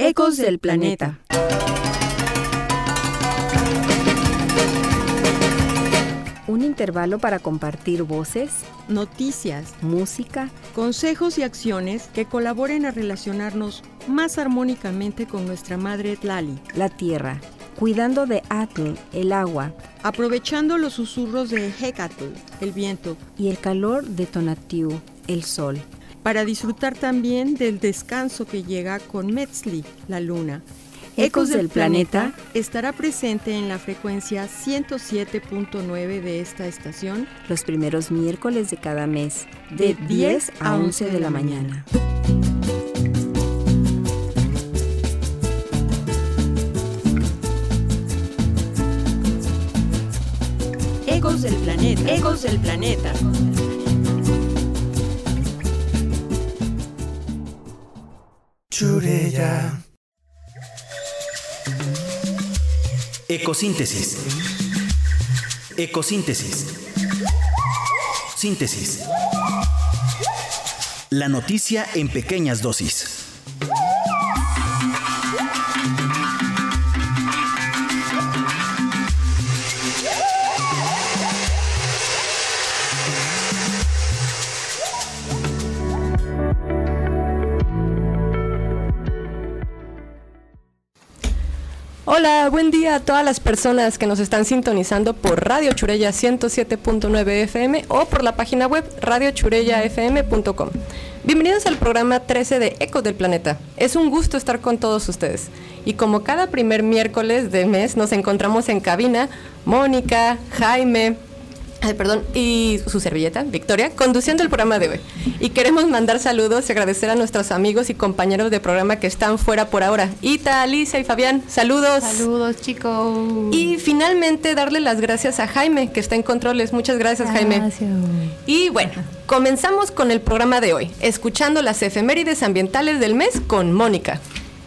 Ecos del Planeta. Un intervalo para compartir voces, noticias, música, consejos y acciones que colaboren a relacionarnos más armónicamente con nuestra madre Tlali, la tierra, cuidando de Atl, el agua, aprovechando los susurros de Hecatl, el viento, y el calor de Tonatiuh, el sol, para disfrutar también del descanso que llega con Metzli, la luna, Ecos del Planeta estará presente en la frecuencia 107.9 de esta estación los primeros miércoles de cada mes, de 10 a 11 de la mañana. Ecos del Planeta. Ecos del Planeta. Churella. Ecosíntesis. Ecosíntesis. Síntesis. La noticia en pequeñas dosis. Hola, buen día a todas las personas que nos están sintonizando por Radio Churella 107.9 FM o por la página web radiochurellafm.com. Bienvenidos al programa 13 de Ecos del Planeta. Es un gusto estar con todos ustedes. Y como cada primer miércoles de mes nos encontramos en cabina, Mónica, Jaime, Ay, perdón, y su servilleta, Victoria, conduciendo el programa de hoy. Y queremos mandar saludos y agradecer a nuestros amigos y compañeros de programa que están fuera por ahora. Ita, Alicia y Fabián, saludos. Saludos, chicos. Y finalmente darle las gracias a Jaime, que está en controles. Muchas gracias, Jaime. Gracias. Y bueno, comenzamos con el programa de hoy, escuchando las efemérides ambientales del mes con Mónica.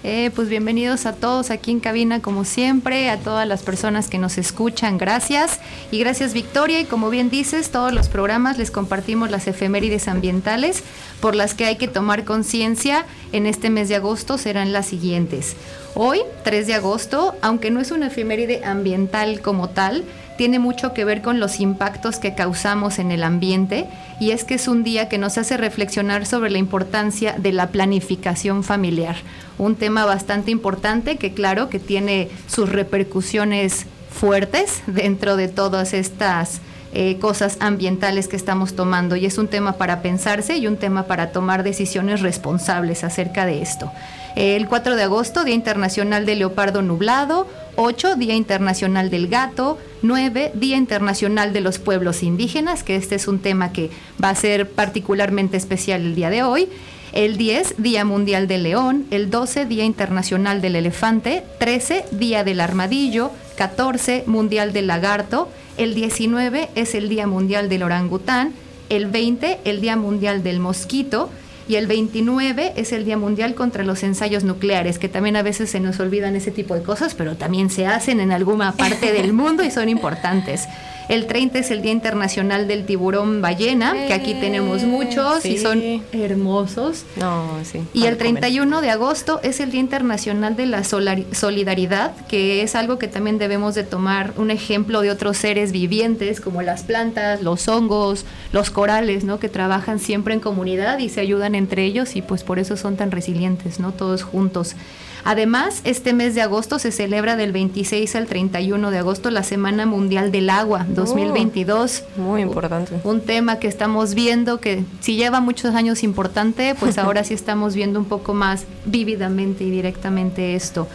Eh, pues bienvenidos a todos aquí en cabina como siempre, a todas las personas que nos escuchan, gracias. Y gracias Victoria, y como bien dices, todos los programas les compartimos las efemérides ambientales por las que hay que tomar conciencia en este mes de agosto serán las siguientes. Hoy, 3 de agosto, aunque no es una efeméride ambiental como tal, tiene mucho que ver con los impactos que causamos en el ambiente y es que es un día que nos hace reflexionar sobre la importancia de la planificación familiar, un tema bastante importante que claro que tiene sus repercusiones fuertes dentro de todas estas eh, cosas ambientales que estamos tomando y es un tema para pensarse y un tema para tomar decisiones responsables acerca de esto. El 4 de agosto, Día Internacional del Leopardo Nublado. 8, Día Internacional del Gato. 9, Día Internacional de los Pueblos Indígenas, que este es un tema que va a ser particularmente especial el día de hoy. El 10, Día Mundial del León. El 12, Día Internacional del Elefante. 13, Día del Armadillo. 14, Mundial del Lagarto. El 19 es el Día Mundial del Orangután. El 20, el Día Mundial del Mosquito y el 29 es el Día Mundial contra los Ensayos Nucleares, que también a veces se nos olvidan ese tipo de cosas, pero también se hacen en alguna parte del mundo y son importantes. El 30 es el Día Internacional del Tiburón Ballena, que aquí tenemos muchos y son hermosos. No, sí. Y el 31 de agosto es el Día Internacional de la Solidaridad, que es algo que también debemos de tomar un ejemplo de otros seres vivientes como las plantas, los hongos, los corales, ¿no? Que trabajan siempre en comunidad y se ayudan entre ellos y pues por eso son tan resilientes, ¿no? Todos juntos. Además, este mes de agosto se celebra del 26 al 31 de agosto la Semana Mundial del Agua 2022. muy importante. Un tema que estamos viendo que si lleva muchos años importante, pues ahora sí estamos viendo un poco más vívidamente y directamente esto.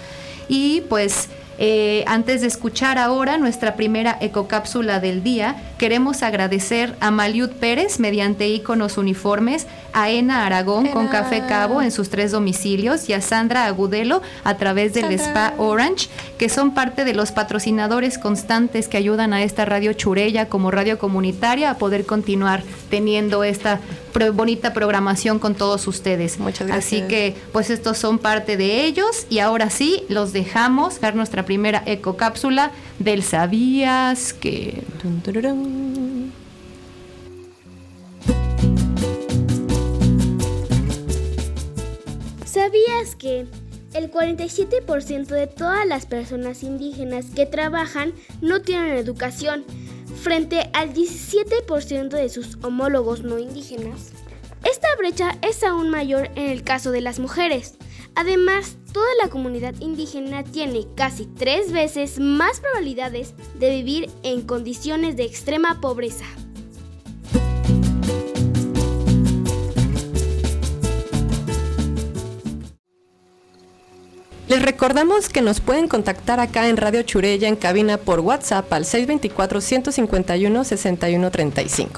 Y pues eh, antes de escuchar ahora nuestra primera ecocápsula del día, queremos agradecer a Maliud Pérez mediante iconos uniformes, a Ena Aragón con Café Cabo en sus tres domicilios y a Sandra Agudelo a través del Spa Orange, que son parte de los patrocinadores constantes que ayudan a esta radio Churella como radio comunitaria a poder continuar teniendo esta bonita programación con todos ustedes. Muchas gracias. Así que pues estos son parte de ellos. Y ahora sí los dejamos dar nuestra primera ecocápsula del sabías que ¿Sabías que El 47% de todas las personas indígenas que trabajan no tienen educación, frente al 17% de sus homólogos no indígenas. Esta brecha es aún mayor en el caso de las mujeres. Además, toda la comunidad indígena tiene casi tres veces más probabilidades de vivir en condiciones de extrema pobreza. Les recordamos que nos pueden contactar acá en Radio Churella en cabina por WhatsApp al 624-151-6135.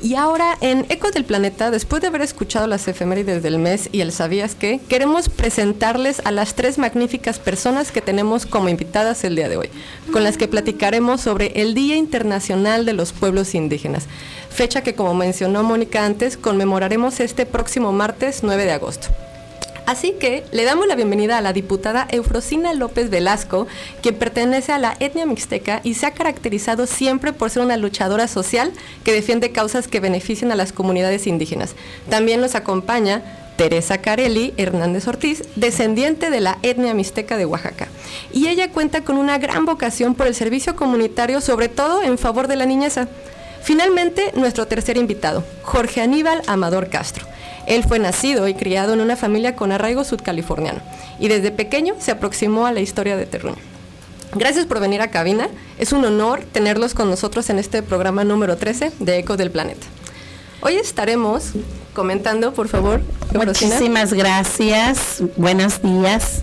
Y ahora en Ecos del Planeta, después de haber escuchado las efemérides del mes y el sabías que, queremos presentarles a las tres magníficas personas que tenemos como invitadas el día de hoy, con las que platicaremos sobre el Día Internacional de los Pueblos Indígenas, fecha que como mencionó Mónica antes, conmemoraremos este próximo martes 9 de agosto. Así que le damos la bienvenida a la diputada Eufrosina López Velasco, quien pertenece a la etnia mixteca y se ha caracterizado siempre por ser una luchadora social que defiende causas que benefician a las comunidades indígenas. También nos acompaña Teresa Carelli Hernández Ortiz, descendiente de la etnia mixteca de Oaxaca. Y ella cuenta con una gran vocación por el servicio comunitario, sobre todo en favor de la niñeza. Finalmente, nuestro tercer invitado, Jorge Aníbal Amador Castro. Él fue nacido y criado en una familia con arraigo sudcaliforniano y desde pequeño se aproximó a la historia de Terruño. Gracias por venir a cabina. Es un honor tenerlos con nosotros en este programa número 13 de Eco del Planeta. Hoy estaremos comentando, por favor. Muchísimas gracias. Buenos días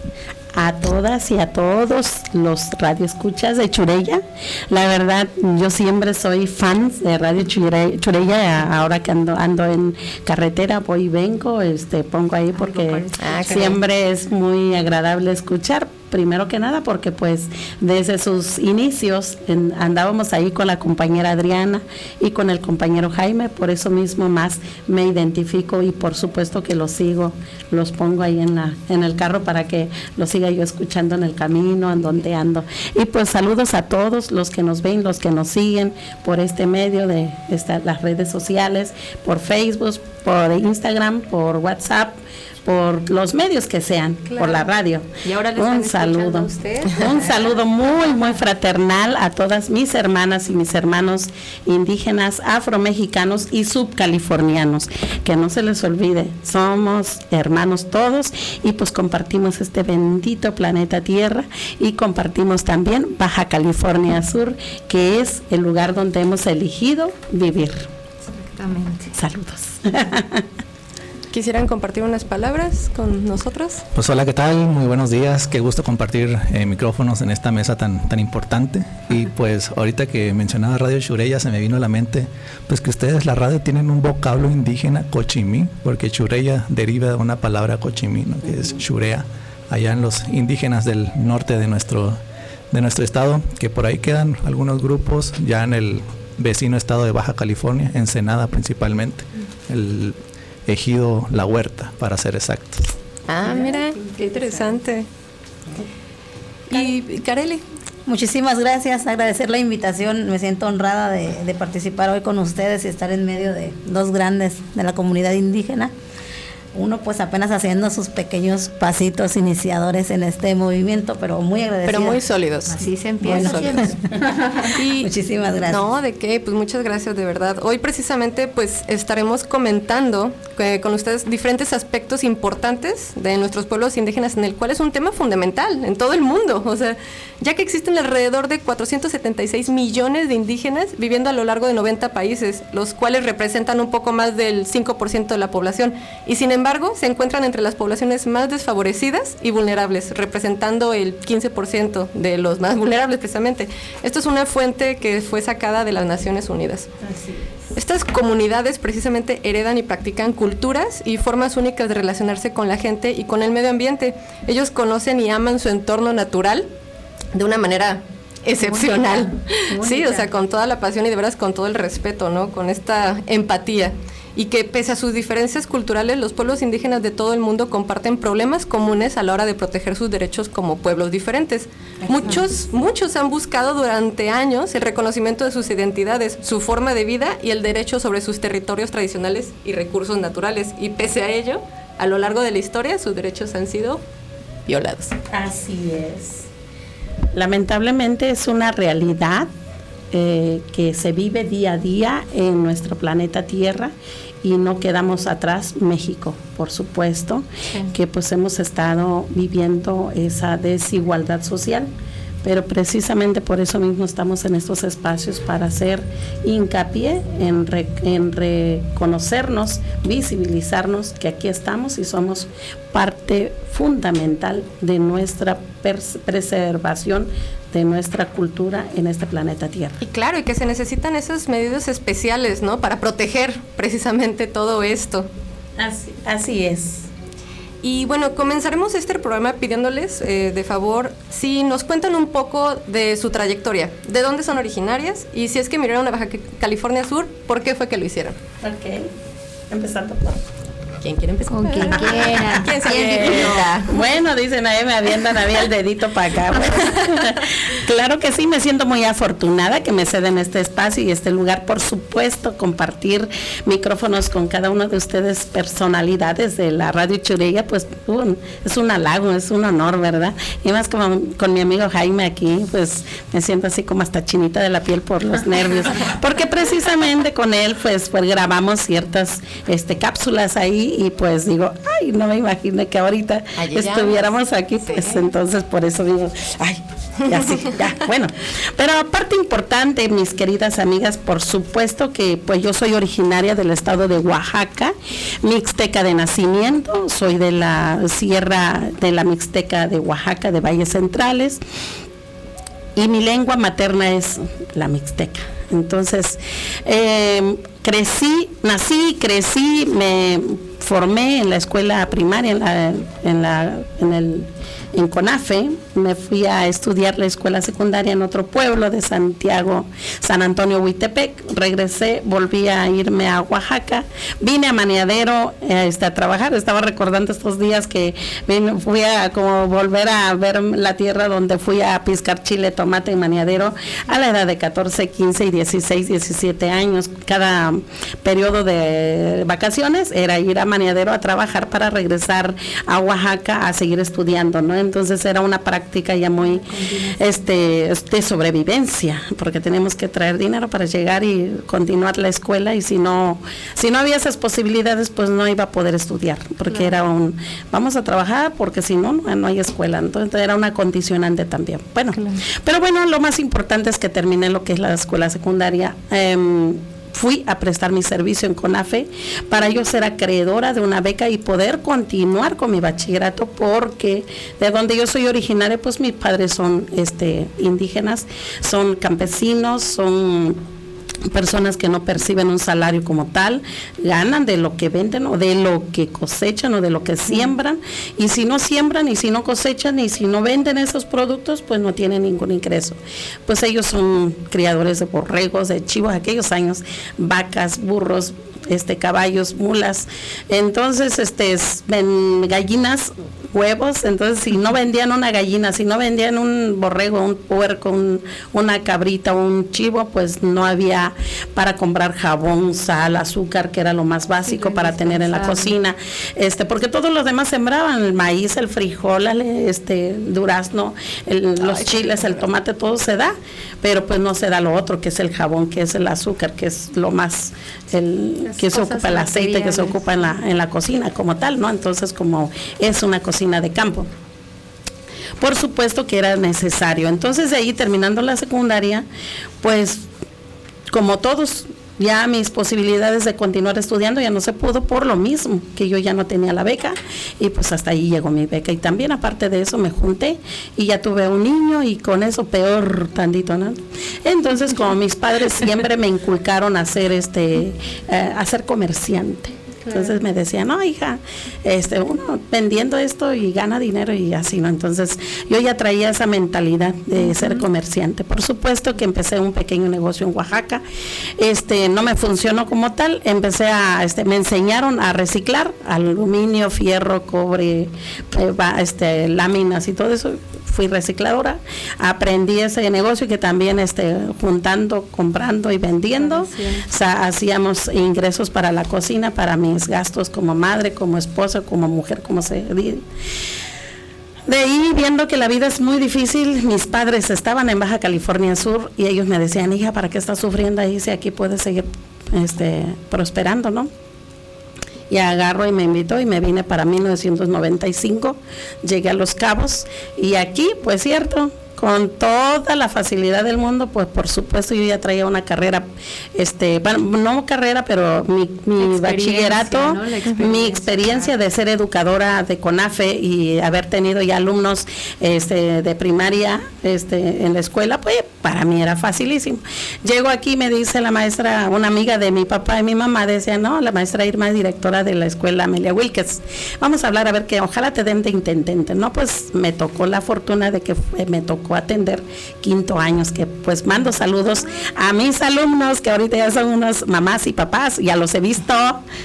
a todas y a todos los radioescuchas de Churella. La verdad, yo siempre soy fan de Radio Churella, ahora que ando, ando en carretera, voy y vengo, este, pongo ahí porque ah, siempre es muy agradable escuchar primero que nada porque pues desde sus inicios andábamos ahí con la compañera Adriana y con el compañero Jaime, por eso mismo más me identifico y por supuesto que los sigo, los pongo ahí en la en el carro para que los siga yo escuchando en el camino, en donde ando. Y pues saludos a todos los que nos ven, los que nos siguen por este medio de las redes sociales, por Facebook, por Instagram, por WhatsApp por los medios que sean, por la radio. Y ahora les un saludo. Un saludo muy, muy fraternal a todas mis hermanas y mis hermanos indígenas, afromexicanos y subcalifornianos. Que no se les olvide, somos hermanos todos y pues compartimos este bendito planeta Tierra y compartimos también Baja California Sur, que es el lugar donde hemos elegido vivir. Exactamente. Saludos. ¿Quisieran compartir unas palabras con nosotros? Pues hola, ¿qué tal? Muy buenos días. Qué gusto compartir eh, micrófonos en esta mesa tan, tan importante. Y pues ahorita que mencionaba Radio Chureya se me vino a la mente pues que ustedes la radio tienen un vocablo indígena cochimí, porque Chureya deriva de una palabra cochimí, que es churea, allá en los indígenas del norte de nuestro, de nuestro estado, que por ahí quedan algunos grupos ya en el vecino estado de Baja California, Ensenada principalmente. Ejido La Huerta, para ser exactos. Ah, mira, qué interesante. Y Carely. Muchísimas gracias, agradecer la invitación, me siento honrada de, de participar hoy con ustedes y estar en medio de dos grandes de la comunidad indígena uno pues apenas haciendo sus pequeños pasitos iniciadores en este movimiento, pero muy agradecido. Pero muy sólidos. Así se empieza. Muchísimas gracias. No, de qué, pues muchas gracias de verdad. Hoy precisamente pues estaremos comentando eh, con ustedes diferentes aspectos importantes de nuestros pueblos indígenas en el cual es un tema fundamental en todo el mundo. O sea, ya que existen alrededor de 476 millones de indígenas viviendo a lo largo de 90 países, los cuales representan un poco más del 5% de la población. Y sin embargo, se encuentran entre las poblaciones más desfavorecidas y vulnerables, representando el 15% de los más vulnerables precisamente. Esto es una fuente que fue sacada de las Naciones Unidas. Estas comunidades precisamente heredan y practican culturas y formas únicas de relacionarse con la gente y con el medio ambiente. Ellos conocen y aman su entorno natural de una manera excepcional. Sí, o sea, con toda la pasión y de veras con todo el respeto, ¿no? Con esta empatía. Y que pese a sus diferencias culturales, los pueblos indígenas de todo el mundo comparten problemas comunes a la hora de proteger sus derechos como pueblos diferentes. Muchos, muchos han buscado durante años el reconocimiento de sus identidades, su forma de vida y el derecho sobre sus territorios tradicionales y recursos naturales. Y pese a ello, a lo largo de la historia, sus derechos han sido violados. Así es. Lamentablemente es una realidad eh, que se vive día a día en nuestro planeta Tierra y no quedamos atrás México, por supuesto, que pues hemos estado viviendo esa desigualdad social. Pero precisamente por eso mismo estamos en estos espacios para hacer hincapié en, en reconocernos, visibilizarnos que aquí estamos y somos parte fundamental de nuestra preservación de nuestra cultura en este planeta Tierra. Y claro, y que se necesitan esas medidas especiales, ¿no? Para proteger precisamente todo esto. Así, así es. Y bueno, comenzaremos este programa pidiéndoles eh, de favor si nos cuentan un poco de su trayectoria, de dónde son originarias y si es que miraron a Baja California Sur, ¿por qué fue que lo hicieron? Ok, empezando por... ¿Quién quiere empezar? Con quien quiera. ¿Quién se Bueno, dicen ahí me avientan a mí el dedito para acá. claro que sí, me siento muy afortunada que me ceden este espacio y este lugar. Por supuesto, compartir micrófonos con cada uno de ustedes, personalidades de la Radio Churella, pues es un halago, es un honor, ¿verdad? Y más como con mi amigo Jaime aquí, pues me siento así como hasta chinita de la piel por los nervios. Porque precisamente con él, pues, pues grabamos ciertas este, cápsulas ahí y pues digo, ay, no me imaginé que ahorita estuviéramos aquí, pues entonces por eso digo, ay, ya sí, ya, bueno. Pero aparte importante, mis queridas amigas, por supuesto que pues yo soy originaria del estado de Oaxaca, mixteca de nacimiento, soy de la sierra de la mixteca de Oaxaca, de Valles Centrales, y mi lengua materna es la mixteca. Entonces, eh, crecí, nací, crecí, me formé en la escuela primaria, en, la, en, la, en el en CONAFE, me fui a estudiar la escuela secundaria en otro pueblo de Santiago, San Antonio Huitepec, regresé, volví a irme a Oaxaca, vine a Maniadero este, a trabajar, estaba recordando estos días que fui a volver a ver la tierra donde fui a piscar chile, tomate en Maniadero a la edad de 14, 15 y 16, 17 años, cada periodo de vacaciones era ir a Maniadero a trabajar para regresar a Oaxaca a seguir estudiando, ¿no? Entonces era una práctica ya muy este de sobrevivencia, porque tenemos que traer dinero para llegar y continuar la escuela y si no si no había esas posibilidades, pues no iba a poder estudiar, porque era un vamos a trabajar porque si no no hay escuela, entonces era una condicionante también. Bueno, pero bueno, lo más importante es que terminé lo que es la escuela secundaria. Em, fui a prestar mi servicio en CONAFE para yo ser acreedora de una beca y poder continuar con mi bachillerato porque de donde yo soy originaria pues mis padres son este indígenas, son campesinos, son personas que no perciben un salario como tal, ganan de lo que venden o de lo que cosechan o de lo que siembran, y si no siembran y si no cosechan y si no venden esos productos, pues no tienen ningún ingreso. Pues ellos son criadores de borregos, de chivos, aquellos años, vacas, burros, este caballos, mulas. Entonces, este ven gallinas, huevos, entonces si no vendían una gallina, si no vendían un borrego, un puerco, una cabrita, un chivo, pues no había para comprar jabón, sal, azúcar, que era lo más básico para tener en la cocina. Este, porque todos los demás sembraban el maíz, el frijol, este durazno, los chiles, el tomate, todo se da, pero pues no se da lo otro, que es el jabón, que es el azúcar, que es lo más el que se ocupa el aceite que se ocupa en la, en la cocina como tal, ¿no? Entonces como es una cocina de campo. Por supuesto que era necesario. Entonces de ahí terminando la secundaria, pues como todos ya mis posibilidades de continuar estudiando ya no se pudo por lo mismo, que yo ya no tenía la beca y pues hasta ahí llegó mi beca. Y también aparte de eso me junté y ya tuve un niño y con eso peor tantito, ¿no? Entonces como mis padres siempre me inculcaron a ser este, eh, a ser comerciante. Entonces me decía, no, hija, este, uno vendiendo esto y gana dinero y así, ¿no? Entonces yo ya traía esa mentalidad de ser comerciante. Por supuesto que empecé un pequeño negocio en Oaxaca, este, no me funcionó como tal, empecé a, este, me enseñaron a reciclar aluminio, fierro, cobre, este, láminas y todo eso. Fui recicladora, aprendí ese negocio que también este, juntando, comprando y vendiendo, hacíamos ingresos para la cocina, para mis gastos como madre, como esposa, como mujer, como se dice De ahí, viendo que la vida es muy difícil, mis padres estaban en Baja California Sur y ellos me decían, hija, ¿para qué estás sufriendo ahí si aquí puedes seguir este, prosperando, no? y agarro y me invitó y me vine para 1995, llegué a Los Cabos y aquí, pues cierto, con toda la facilidad del mundo, pues por supuesto yo ya traía una carrera, este, bueno, no carrera, pero mi, mi bachillerato, mi experiencia de ser educadora de CONAFE y haber tenido ya alumnos este, de primaria este, en la escuela, pues para mí era facilísimo. Llego aquí, me dice la maestra, una amiga de mi papá y mi mamá, decía, no, la maestra Irma es directora de la escuela Amelia Wilkes. Vamos a hablar a ver que ojalá te den de intendente. No, pues me tocó la fortuna de que me tocó atender quinto años, que pues mando saludos a mis alumnos, que ahorita ya son unos mamás y papás, ya los he visto,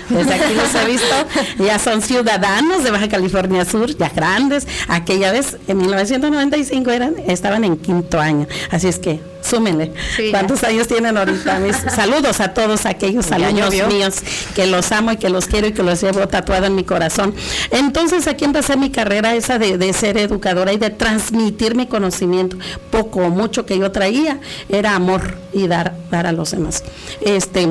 desde aquí los he visto, ya son ciudadanos de Baja California Sur, ya grandes, aquella vez en 1995 eran, estaban en quinto año, así es que súmenle. ¿Cuántos años tienen ahorita? Mis saludos a todos aquellos alumnos míos que los amo y que los quiero y que los llevo tatuado en mi corazón. Entonces aquí empecé mi carrera esa de, de ser educadora y de transmitir mi conocimiento. Poco o mucho que yo traía era amor y dar, dar a los demás. Este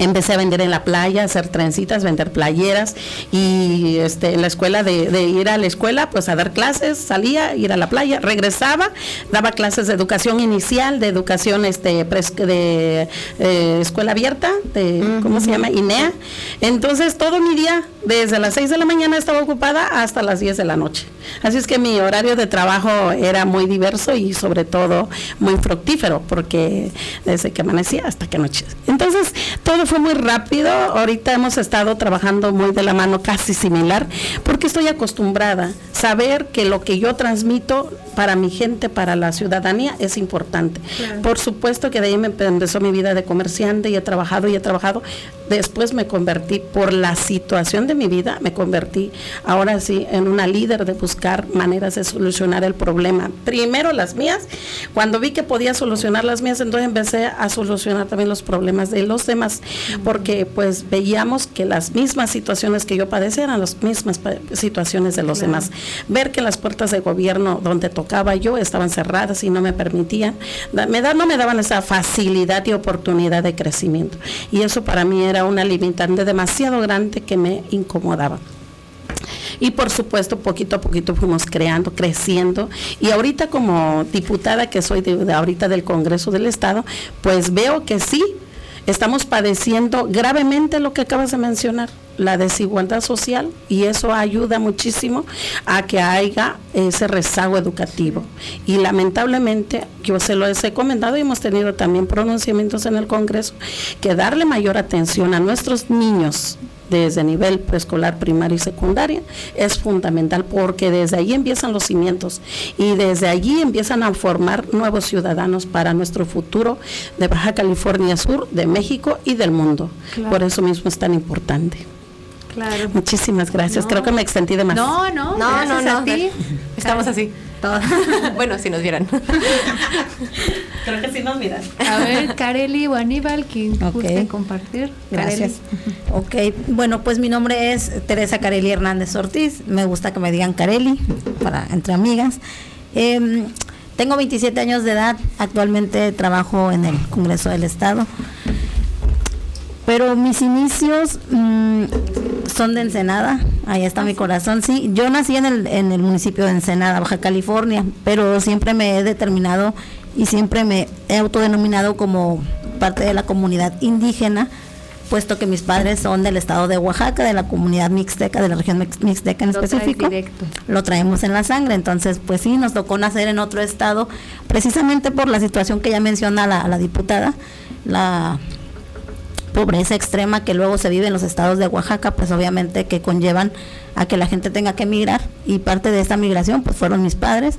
empecé a vender en la playa, hacer trencitas, vender playeras y este, en la escuela de, ir a la escuela, pues a dar clases, salía, ir a la playa, regresaba, daba clases de educación inicial, de educación este, de eh, escuela abierta, de, ¿cómo se llama? INEA. Entonces todo mi día, desde las 6 de la mañana estaba ocupada hasta las 10 de la noche. Así es que mi horario de trabajo era muy diverso y sobre todo muy fructífero, porque desde que amanecía hasta que anoche. Entonces todo fue muy rápido. Ahorita hemos estado trabajando muy de la mano, casi similar, porque estoy acostumbrada a saber que lo que yo transmito para mi gente, para la ciudadanía, es importante. Por supuesto que de ahí me empezó mi vida de comerciante y he trabajado y he trabajado. Después me convertí, por la situación de mi vida, me convertí ahora sí en una líder de buscar maneras de solucionar el problema. Primero las mías, cuando vi que podía solucionar las mías, entonces empecé a solucionar también los problemas de los demás porque pues veíamos que las mismas situaciones que yo padecía eran las mismas situaciones de los demás. Ver que las puertas de gobierno donde tocaba yo estaban cerradas y no me permitían, me da, no me daban esa facilidad y oportunidad de crecimiento. Y eso para mí era una limitante demasiado grande que me incomodaba. Y por supuesto, poquito a poquito fuimos creando, creciendo. Y ahorita como diputada que soy ahorita del Congreso del Estado, pues veo que sí, estamos padeciendo gravemente lo que acabas de mencionar, la desigualdad social, y eso ayuda muchísimo a que haya ese rezago educativo. Y lamentablemente, yo se lo he comentado y hemos tenido también pronunciamientos en el Congreso, que darle mayor atención a nuestros niños desde nivel preescolar, primaria y secundaria es fundamental porque desde ahí empiezan los cimientos y desde allí empiezan a formar nuevos ciudadanos para nuestro futuro de Baja California Sur, de México y del mundo. Por eso mismo es tan importante. Claro. Muchísimas gracias. Creo que me extendí demasiado. No, no, no, no, no. A ti. Estamos así. bueno, si nos vieran. Creo que sí nos miran. A ver, Kareli o Aníbal, quien okay. compartir. Gracias. Ok, bueno, pues mi nombre es Teresa Kareli Hernández Ortiz. Me gusta que me digan Kareli, para entre amigas. Em, tengo 27 años de edad. Actualmente trabajo en el Congreso del Estado. Pero mis inicios mm, son de Ensenada, ahí está mi corazón. Sí, yo nací en el, en el municipio de Ensenada, Baja California, pero siempre me he determinado y siempre me he autodenominado como parte de la comunidad indígena, puesto que mis padres son del estado de Oaxaca, de la comunidad mixteca, de la región mixteca en específico. Lo traemos en la sangre, entonces pues sí, nos tocó nacer en otro estado, precisamente por la situación que ya menciona la, la diputada, la pobreza extrema que luego se vive en los estados de Oaxaca, pues obviamente que conllevan a que la gente tenga que emigrar y parte de esta migración pues fueron mis padres,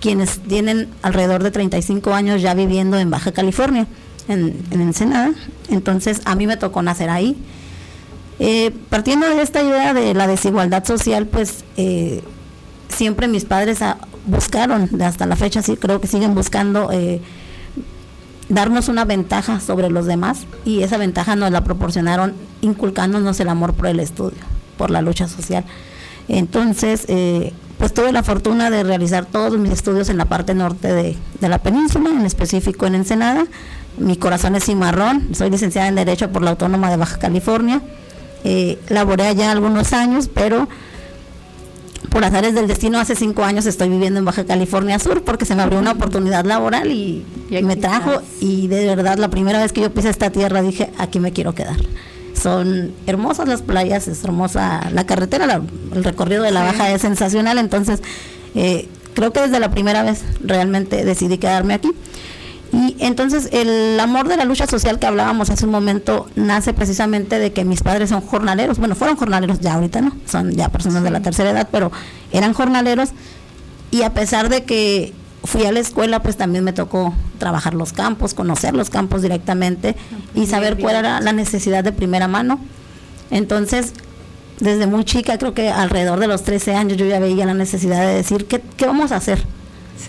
quienes tienen alrededor de 35 años ya viviendo en Baja California, en, Ensenada, entonces a mí me tocó nacer ahí. Eh, partiendo de esta idea de la desigualdad social, pues eh, siempre mis padres buscaron, hasta la fecha sí creo que siguen buscando eh, darnos una ventaja sobre los demás y esa ventaja nos la proporcionaron inculcándonos el amor por el estudio, por la lucha social. Entonces, eh, pues tuve la fortuna de realizar todos mis estudios en la parte norte de, la península, en específico en Ensenada. Mi corazón es cimarrón, soy licenciada en Derecho por la Autónoma de Baja California. Eh, laboré allá algunos años, pero por azares del destino, hace cinco años estoy viviendo en Baja California Sur porque se me abrió una oportunidad laboral y, me trajo. Y de verdad, la primera vez que yo pisé esta tierra dije, aquí me quiero quedar. Son hermosas las playas, es hermosa la carretera, el recorrido de la Baja es sensacional. Entonces, eh, creo que desde la primera vez realmente decidí quedarme aquí. Y entonces el amor de la lucha social que hablábamos hace un momento nace precisamente de que mis padres son jornaleros, bueno, fueron jornaleros ya ahorita, ¿no? Son ya personas de la tercera edad, pero eran jornaleros y a pesar de que fui a la escuela, pues también me tocó trabajar los campos, conocer los campos directamente y saber cuál era la necesidad de primera mano. Entonces, desde muy chica, creo que alrededor de los 13 años, yo ya veía la necesidad de decir, ¿qué, qué vamos a hacer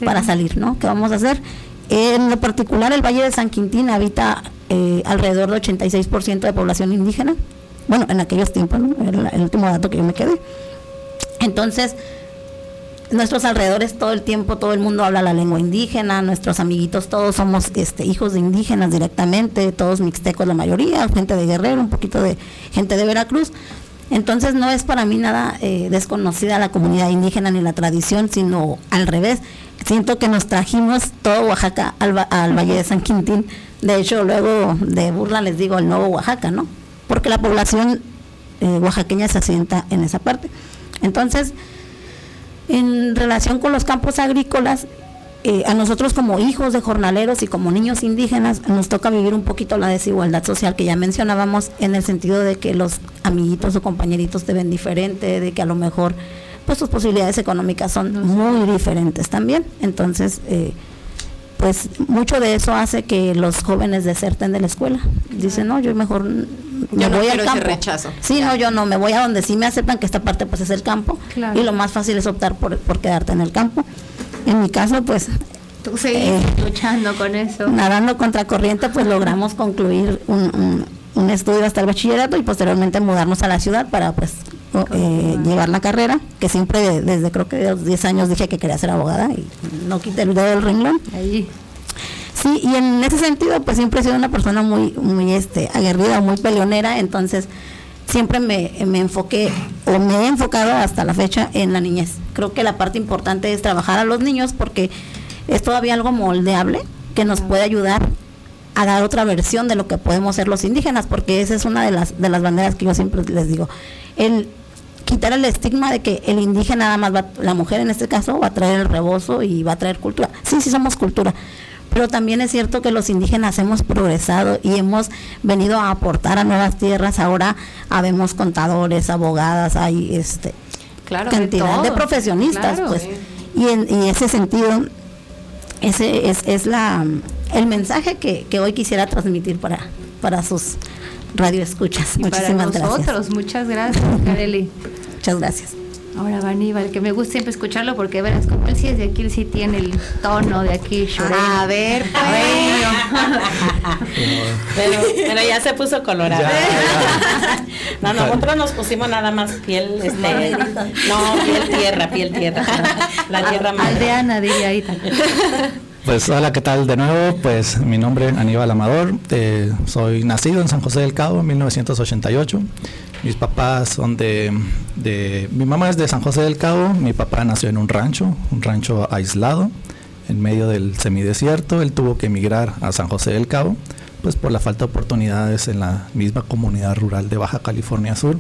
para salir, no? ¿Qué vamos a hacer? En lo particular, el Valle de San Quintín habita eh, alrededor del 86% de población indígena. Bueno, en aquellos tiempos, el, último dato que yo me quedé. Entonces, nuestros alrededores todo el tiempo, todo el mundo habla la lengua indígena, nuestros amiguitos todos somos este, hijos de indígenas directamente, todos mixtecos la mayoría, gente de Guerrero, un poquito de gente de Veracruz. Entonces no es para mí nada eh, desconocida la comunidad indígena ni la tradición, sino al revés siento que nos trajimos todo Oaxaca al, Valle de San Quintín. De hecho, luego de burla les digo el nuevo Oaxaca, ¿no? Porque la población eh, oaxaqueña se asienta en esa parte. Entonces, en relación con los campos agrícolas, eh, a nosotros como hijos de jornaleros y como niños indígenas nos toca vivir un poquito la desigualdad social que ya mencionábamos en el sentido de que los amiguitos o compañeritos te ven diferente, de que a lo mejor pues sus posibilidades económicas son muy diferentes también. Entonces, eh, pues mucho de eso hace que los jóvenes deserten de la escuela. Dicen, no, yo mejor me voy al campo. rechazo. Sí, no, yo no, me voy a donde sí me aceptan que esta parte pues es el campo y lo más fácil es optar por, por quedarte en el campo. En mi caso, pues Tú seguís eh, luchando con eso. Nadando contra corriente, pues logramos concluir un, un, estudio hasta el bachillerato y posteriormente mudarnos a la ciudad para pues eh, llevar la carrera, que siempre desde creo que de los 10 años dije que quería ser abogada y no quité el dedo del renglón. Ahí. Sí, y en ese sentido pues siempre he sido una persona muy, muy este, aguerrida, muy peleonera, entonces siempre me, me enfoqué o me he enfocado hasta la fecha en la niñez. Creo que la parte importante es trabajar a los niños porque es todavía algo moldeable que nos puede ayudar a dar otra versión de lo que podemos ser los indígenas, porque esa es una de las, de las banderas que yo siempre les digo. El quitar el estigma de que el indígena nada más va, la mujer en este caso va a traer el rebozo y va a traer cultura. Sí, sí somos cultura, pero también es cierto que los indígenas hemos progresado y hemos venido a aportar a nuevas tierras. Ahora habemos contadores, abogadas, hay este claro, cantidad de, profesionistas, pues. Y en y ese sentido, ese es, es la el mensaje que, que hoy quisiera transmitir para, para sus radioescuchas. Muchísimas para nosotros, muchas gracias, Kareli. muchas gracias. Ahora va Aníbal, que me gusta siempre escucharlo porque verás como él sí es de aquí, él sí tiene el tono de aquí, A ver, pues. pero, pero, ya se puso colorado. no, nosotros nos pusimos nada más piel, este, no, piel tierra, piel tierra. La tierra más. Aldeana diría ahí también. Pues hola, ¿qué tal de nuevo? Pues mi nombre es Aníbal Amador, eh, soy nacido en San José del Cabo en 1988. Mis papás son de, Mi mamá es de San José del Cabo, mi papá nació en un rancho, un rancho aislado, en medio del semidesierto. Él tuvo que emigrar a San José del Cabo, pues por la falta de oportunidades en la misma comunidad rural de Baja California Sur.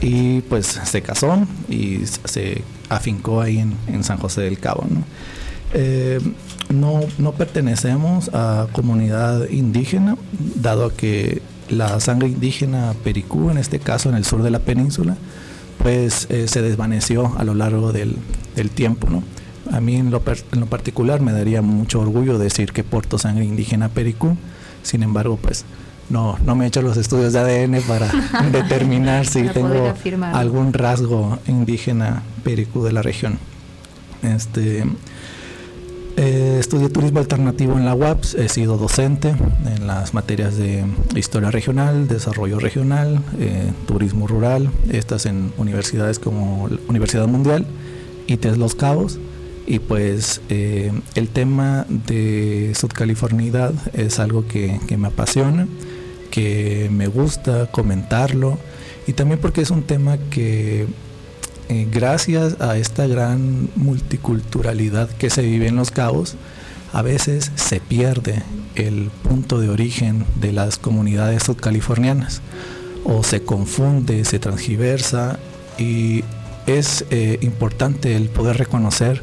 Y pues se casó y se afincó ahí en, San José del Cabo. ¿no? Eh, no pertenecemos a comunidad indígena, dado que la sangre indígena pericú, en este caso en el sur de la península, pues eh, se desvaneció a lo largo del, tiempo. ¿no? A mí en lo, en lo, particular me daría mucho orgullo decir que porto sangre indígena pericú, sin embargo pues no, no me he hecho los estudios de ADN para determinar si tengo algún rasgo indígena pericú de la región. Este, eh, estudié turismo alternativo en la UAPS, he sido docente en las materias de historia regional, desarrollo regional, eh, turismo rural, estas en universidades como la Universidad Mundial ITES Los Cabos. Y pues eh, el tema de subcalifornidad es algo que, que me apasiona, que me gusta comentarlo y también porque es un tema que eh, gracias a esta gran multiculturalidad que se vive en Los Cabos, a veces se pierde el punto de origen de las comunidades subcalifornianas o se confunde, se transgiversa y es eh, importante el poder reconocer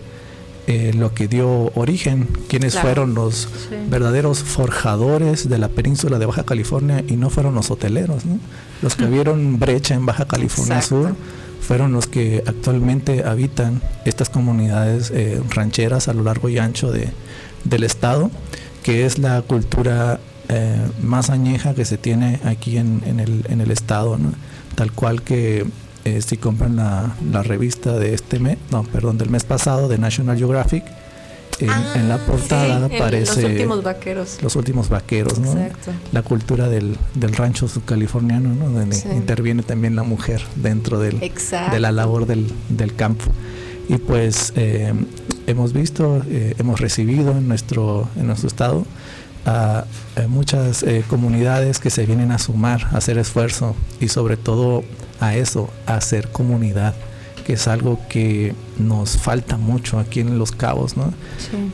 eh, lo que dio origen, quienes Claro. fueron los Sí. verdaderos forjadores de la península de Baja California y no fueron los hoteleros, ¿no? los que vieron brecha en Baja California Exacto. Sur fueron los que actualmente habitan estas comunidades eh, rancheras a lo largo y ancho de, del estado, que es la cultura eh, más añeja que se tiene aquí en, en el, en el estado, tal cual que eh, si compran la, la revista de este mes, no, perdón, del mes pasado de National Geographic, en, en la portada Ah, Sí, aparece Los últimos vaqueros. los últimos vaqueros, ¿no? Exacto. La cultura del, del rancho subcaliforniano, ¿no? Donde Sí. interviene también la mujer dentro del, Exacto. de la labor del, del campo. Y pues eh, hemos visto, eh, hemos recibido en nuestro, en nuestro estado a, a muchas eh, comunidades que se vienen a sumar, a hacer esfuerzo y sobre todo a eso, a hacer comunidad, que es algo que nos falta mucho aquí en Los Cabos, ¿no?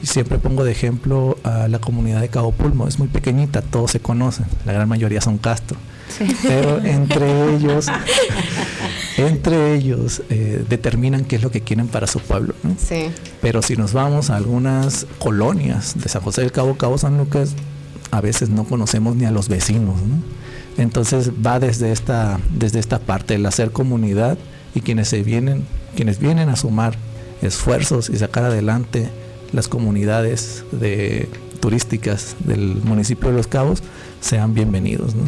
Y siempre pongo de ejemplo a la comunidad de Cabo Pulmo, es muy pequeñita, todos se conocen, la gran mayoría son Castro. Pero entre ellos, entre ellos eh, determinan qué es lo que quieren para su pueblo. ¿no? Sí. Pero si nos vamos a algunas colonias de San José del Cabo, Cabo San Lucas, a veces no conocemos ni a los vecinos. ¿no? Entonces va desde esta, desde esta parte, el hacer comunidad y quienes se vienen, quienes vienen a sumar esfuerzos y sacar adelante las comunidades de, turísticas del municipio de Los Cabos sean bienvenidos. ¿no?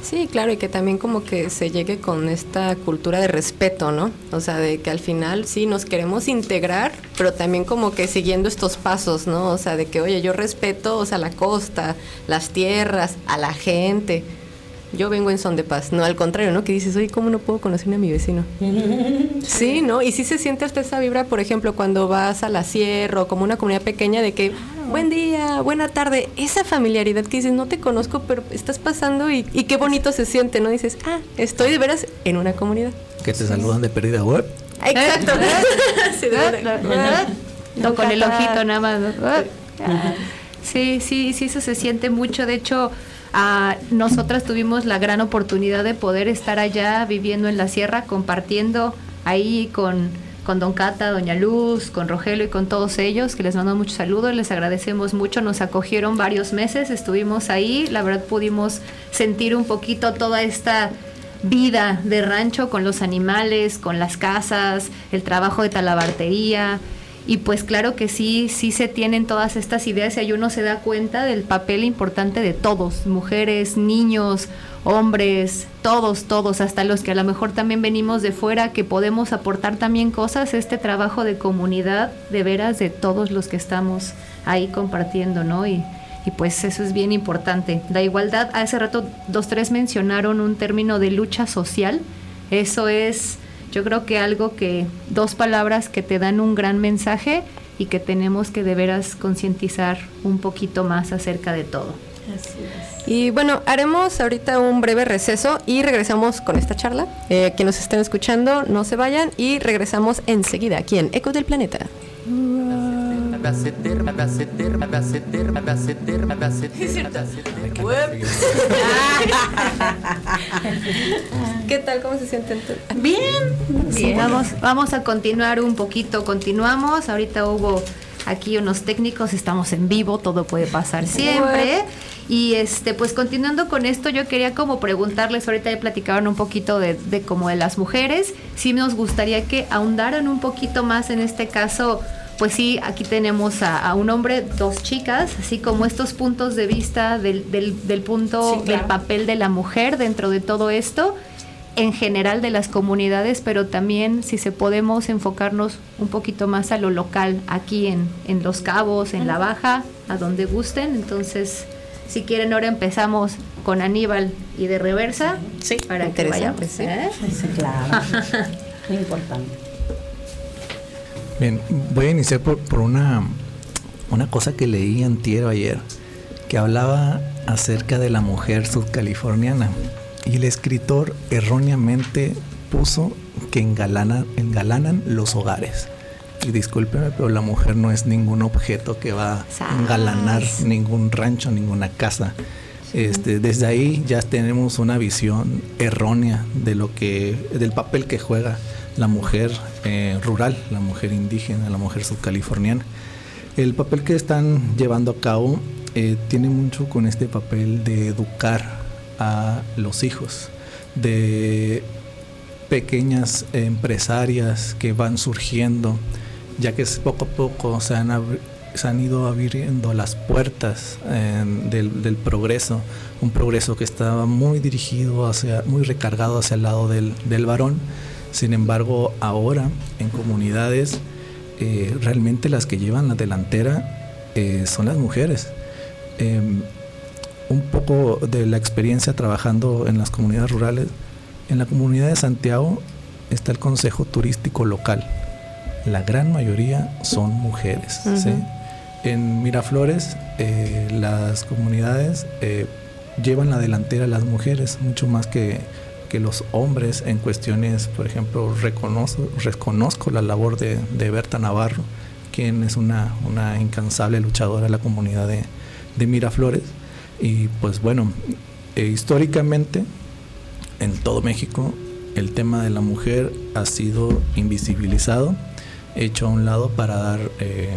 Sí, claro, y que también como que se llegue con esta cultura de respeto, ¿no? O sea, de que al final sí nos queremos integrar, pero también como que siguiendo estos pasos, ¿no? O sea, de que, oye, yo respeto, o sea, la costa, las tierras, a la gente. Yo vengo en son de paz, no al contrario, ¿no? Que dices, oye, ¿cómo no puedo conocer a mi vecino? Sí, ¿no? Y sí se siente hasta esa vibra, por ejemplo, cuando vas a la sierra o como una comunidad pequeña de que, buen día, buena tarde, esa familiaridad que dices, no te conozco, pero estás pasando y, y qué bonito se siente, ¿no? Dices, ah, estoy de veras en una comunidad. Que te saludan de pérdida web. Exacto. Sí, de verdad. No, con el ojito nada más. Sí, sí, sí, eso se siente mucho. De hecho, nosotras tuvimos la gran oportunidad de poder estar allá viviendo en la sierra, compartiendo ahí con, con Don Cata, Doña Luz, con Rogelio y con todos ellos, que les mando muchos saludos, les agradecemos mucho. Nos acogieron varios meses, estuvimos ahí, la verdad pudimos sentir un poquito toda esta vida de rancho con los animales, con las casas, el trabajo de talabartería. Y pues claro que sí, sí se tienen todas estas ideas y uno se da cuenta del papel importante de todos, mujeres, niños, hombres, todos, todos, hasta los que a lo mejor también venimos de fuera, que podemos aportar también cosas, este trabajo de comunidad, de veras, de todos los que estamos ahí compartiendo, ¿no? Y, y pues eso es bien importante. La igualdad, hace rato dos, tres mencionaron un término de lucha social. Eso es, yo creo que algo que, dos palabras que te dan un gran mensaje y que tenemos que de veras concientizar un poquito más acerca de todo. Y bueno, haremos ahorita un breve receso y regresamos con esta charla. Eh, quienes nos estén escuchando, no se vayan y regresamos enseguida aquí en Eco del Planeta. ¿Qué tal? ¿Cómo se sienten? Bien. Bien, vamos, vamos a continuar un poquito, continuamos. Ahorita hubo aquí unos técnicos, estamos en vivo, todo puede pasar siempre. Y este, pues continuando con esto, yo quería como preguntarles, ahorita ya platicaban un poquito de, de como de las mujeres, sí nos gustaría que ahondaran un poquito más en este caso. Pues sí, aquí tenemos a, a un hombre, dos chicas, así como estos puntos de vista del, del, del punto Sí, claro. del papel de la mujer dentro de todo esto en general de las comunidades, pero también si se podemos enfocarnos un poquito más a lo local, aquí en, en Los Cabos, en La Baja, a donde gusten. Entonces, si quieren, ahora empezamos con Aníbal y de reversa. Sí, para que vayamos. sí. ¿eh? Sí, claro. Muy importante. Bien, voy a iniciar por, por una, una cosa que leí antier o ayer, que hablaba acerca de la mujer sudcaliforniana. Y el escritor erróneamente puso que engalanan, engalanan los hogares. Y discúlpeme, pero la mujer no es ningún objeto que va a engalanar ningún rancho, ninguna casa. Este, desde ahí ya tenemos una visión errónea de lo que, del papel que juega la mujer eh, rural, la mujer indígena, la mujer subcaliforniana. El papel que están llevando a cabo eh, tiene mucho con este papel de educar a los hijos, de pequeñas empresarias que van surgiendo, ya que poco a poco se han, ido abriendo las puertas del, del, progreso, un progreso que estaba muy dirigido hacia, muy recargado hacia el lado del, del varón. Sin embargo, ahora en comunidades, eh, realmente las que llevan la delantera eh, son las mujeres. Eh, un poco de la experiencia trabajando en las comunidades rurales. En la comunidad de Santiago está el Consejo Turístico Local. La gran mayoría son mujeres. ¿sí? En Miraflores, eh, las comunidades llevan la delantera a las mujeres, mucho más que, que los hombres en cuestiones, por ejemplo, reconozco, la labor de, de Berta Navarro, quien es una, incansable luchadora de la comunidad de, Miraflores. Y pues bueno, eh, históricamente en todo México el tema de la mujer ha sido invisibilizado, hecho a un lado para dar, eh,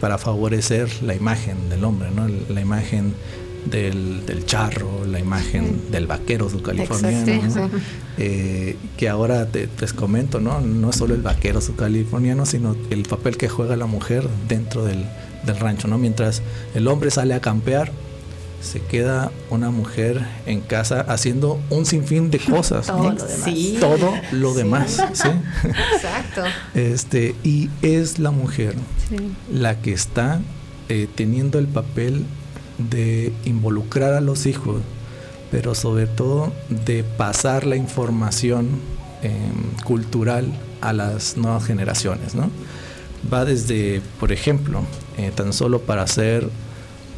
para favorecer la imagen del hombre, ¿no? la imagen del, del, charro, la imagen del vaquero subcaliforniano, ¿no? eh, que ahora te, les comento, ¿no? no es solo el vaquero subcaliforniano, sino el papel que juega la mujer dentro del, del rancho, ¿no? mientras el hombre sale a campear, se queda una mujer en casa haciendo un sinfín de cosas. Todo ¿no? lo demás. Sí. Todo lo Sí. demás. ¿sí? Exacto. Este, y es la mujer la que está eh, teniendo el papel de involucrar a los hijos, pero sobre todo de pasar la información eh, cultural a las nuevas generaciones. ¿no? Va desde, por ejemplo, eh, tan solo para hacer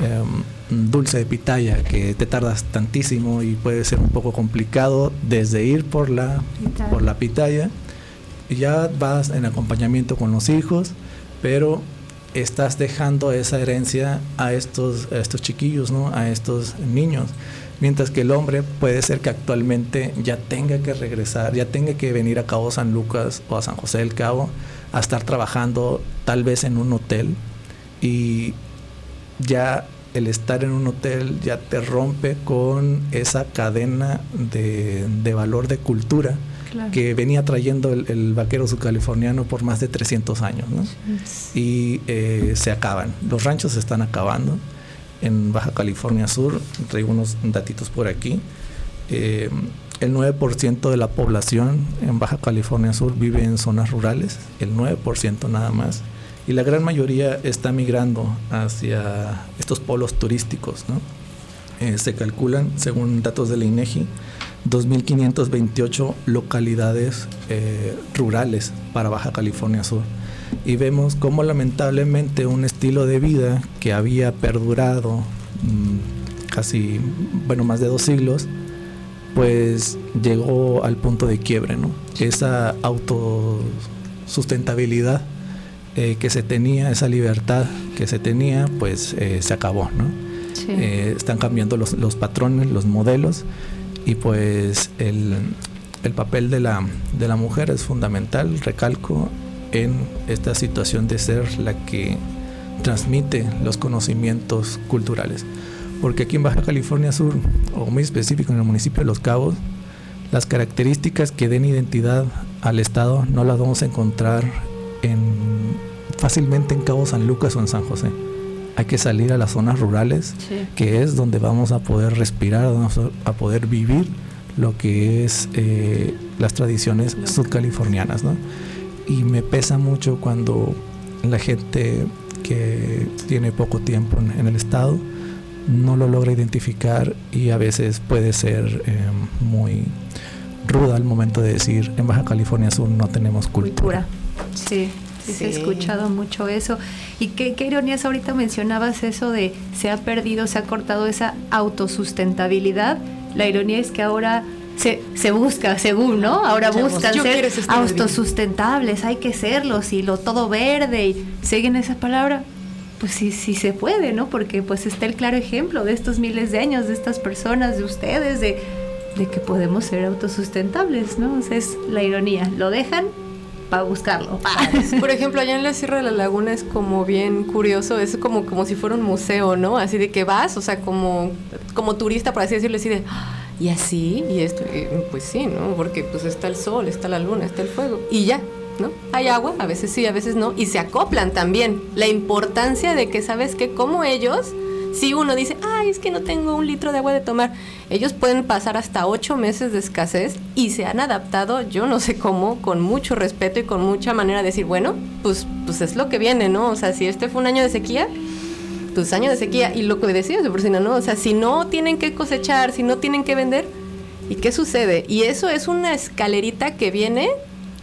um, dulce de pitaya, que te tardas tantísimo y puede ser un poco complicado, desde ir por la, Pitaya. por la pitaya, y ya vas en acompañamiento con los hijos, pero estás dejando esa herencia a estos, a estos chiquillos, ¿no? a estos niños. Mientras que el hombre puede ser que actualmente ya tenga que regresar, ya tenga que venir a Cabo San Lucas o a San José del Cabo a estar trabajando tal vez en un hotel y ya el estar en un hotel ya te rompe con esa cadena de, de valor de cultura Claro. que venía trayendo el, el vaquero subcaliforniano por más de 300 años. ¿no? Y eh, se acaban, los ranchos se están acabando. En Baja California Sur, traigo unos datitos por aquí, eh, el 9% de la población en Baja California Sur vive en zonas rurales, el 9% nada más. Y la gran mayoría está migrando hacia estos polos turísticos. ¿no? Eh, se calculan, según datos de la INEGI, 2.528 localidades eh, rurales para Baja California Sur. Y vemos cómo lamentablemente un estilo de vida que había perdurado mmm, casi, bueno, más de dos siglos, pues llegó al punto de quiebre, ¿no? Esa autosustentabilidad eh, que se tenía, esa libertad que se tenía, pues eh, se acabó, ¿no? Sí. Eh, están cambiando los, los, patrones, los modelos y pues el, el papel de la, de la, mujer es fundamental, recalco, en esta situación de ser la que transmite los conocimientos culturales. Porque aquí en Baja California Sur, o muy específico en el municipio de Los Cabos, las características que den identidad al Estado no las vamos a encontrar en, fácilmente en Cabo San Lucas o en San José hay que salir a las zonas rurales, sí. que es donde vamos a poder respirar, vamos a poder vivir lo que es eh, las tradiciones sudcalifornianas. ¿no? Y me pesa mucho cuando la gente que tiene poco tiempo en, en el estado no lo logra identificar y a veces puede ser eh, muy ruda al momento de decir en Baja California Sur no tenemos cultura. cultura. Sí. Sí, se ha escuchado mucho eso. Y qué, qué ironías ahorita mencionabas eso de se ha perdido, se ha cortado esa autosustentabilidad. La ironía es que ahora se, se busca, según, ¿no? Ahora buscan ser autosustentables, hay que serlos y lo todo verde y siguen esa palabra. Pues sí, sí se puede, ¿no? Porque pues está el claro ejemplo de estos miles de años, de estas personas, de ustedes, de, de que podemos ser autosustentables, ¿no? O sea, es la ironía. Lo dejan para buscarlo. Por ejemplo, allá en la Sierra de la Laguna es como bien curioso, es como, como si fuera un museo, ¿no? Así de que vas, o sea, como, como turista, por así decirlo, así de, "Ah, y así, y esto, pues sí, ¿no? Porque pues está el sol, está la luna, está el fuego, y ya, ¿no? Hay agua, a veces sí, a veces no, y se acoplan también. La importancia de que, ¿sabes qué? Como ellos, si uno dice, ay, es que no tengo un litro de agua de tomar, ellos pueden pasar hasta ocho meses de escasez y se han adaptado, yo no sé cómo, con mucho respeto y con mucha manera de decir, bueno, pues, pues es lo que viene, ¿no? O sea, si este fue un año de sequía, pues año de sequía. Y lo que decías de porcina, ¿no? O sea, si no tienen que cosechar, si no tienen que vender, ¿y qué sucede? Y eso es una escalerita que viene